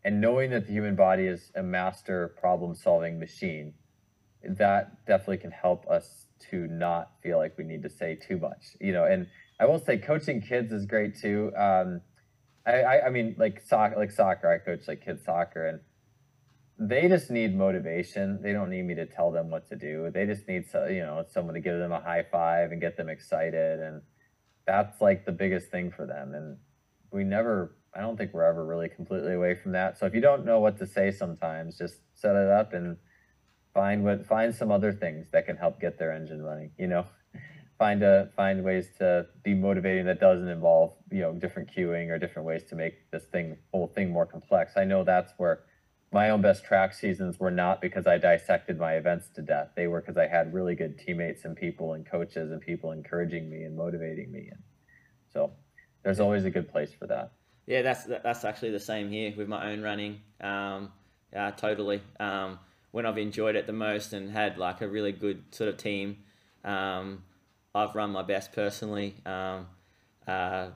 and knowing that the human body is a master problem solving machine that definitely can help us to not feel like we need to say too much, you know. And I will say, coaching kids is great too. Um, I, I, I mean, like soccer, like soccer, I coach like kids soccer, and they just need motivation. They don't need me to tell them what to do. They just need, so, you know, someone to give them a high five and get them excited, and that's like the biggest thing for them. And we never, I don't think we're ever really completely away from that. So if you don't know what to say, sometimes just set it up and find what find some other things that can help get their engine running you know find a find ways to be motivating that doesn't involve you know different cueing or different ways to make this thing whole thing more complex i know that's where my own best track seasons were not because i dissected my events to death they were because i had really good teammates and people and coaches and people encouraging me and motivating me and so there's always a good place for that yeah that's that's actually the same here with my own running um, yeah totally um, when I've enjoyed it the most and had like a really good sort of team. Um, I've run my best personally. Um, uh,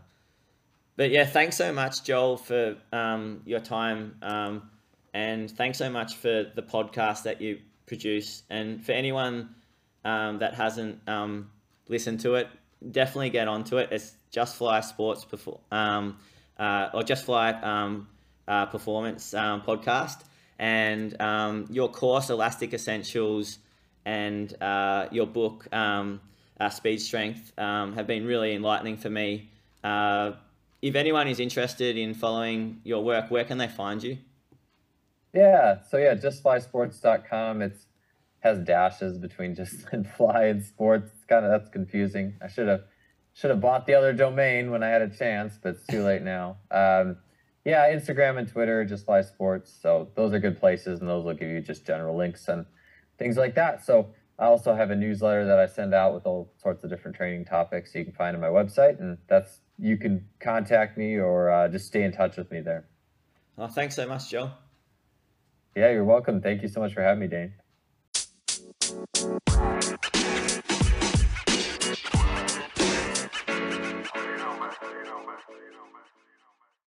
but yeah, thanks so much, Joel, for um, your time. Um, and thanks so much for the podcast that you produce. And for anyone um, that hasn't um, listened to it, definitely get onto it. It's Just Fly Sports uh, or Just Fly uh, Performance podcast and um, your course, Elastic Essentials, and uh, your book, um, uh, Speed Strength, um, have been really enlightening for me. Uh, if anyone is interested in following your work, where can they find you? Yeah, so yeah, justflysports.com. It's has dashes between just and fly and sports. It's kind of that's confusing. I should have should have bought the other domain when I had a chance, but it's too late now. Um, yeah, Instagram and Twitter, just fly sports. So those are good places, and those will give you just general links and things like that. So I also have a newsletter that I send out with all sorts of different training topics. You can find on my website, and that's you can contact me or uh, just stay in touch with me there. Well, thanks so much, Joe. Yeah, you're welcome. Thank you so much for having me, Dane.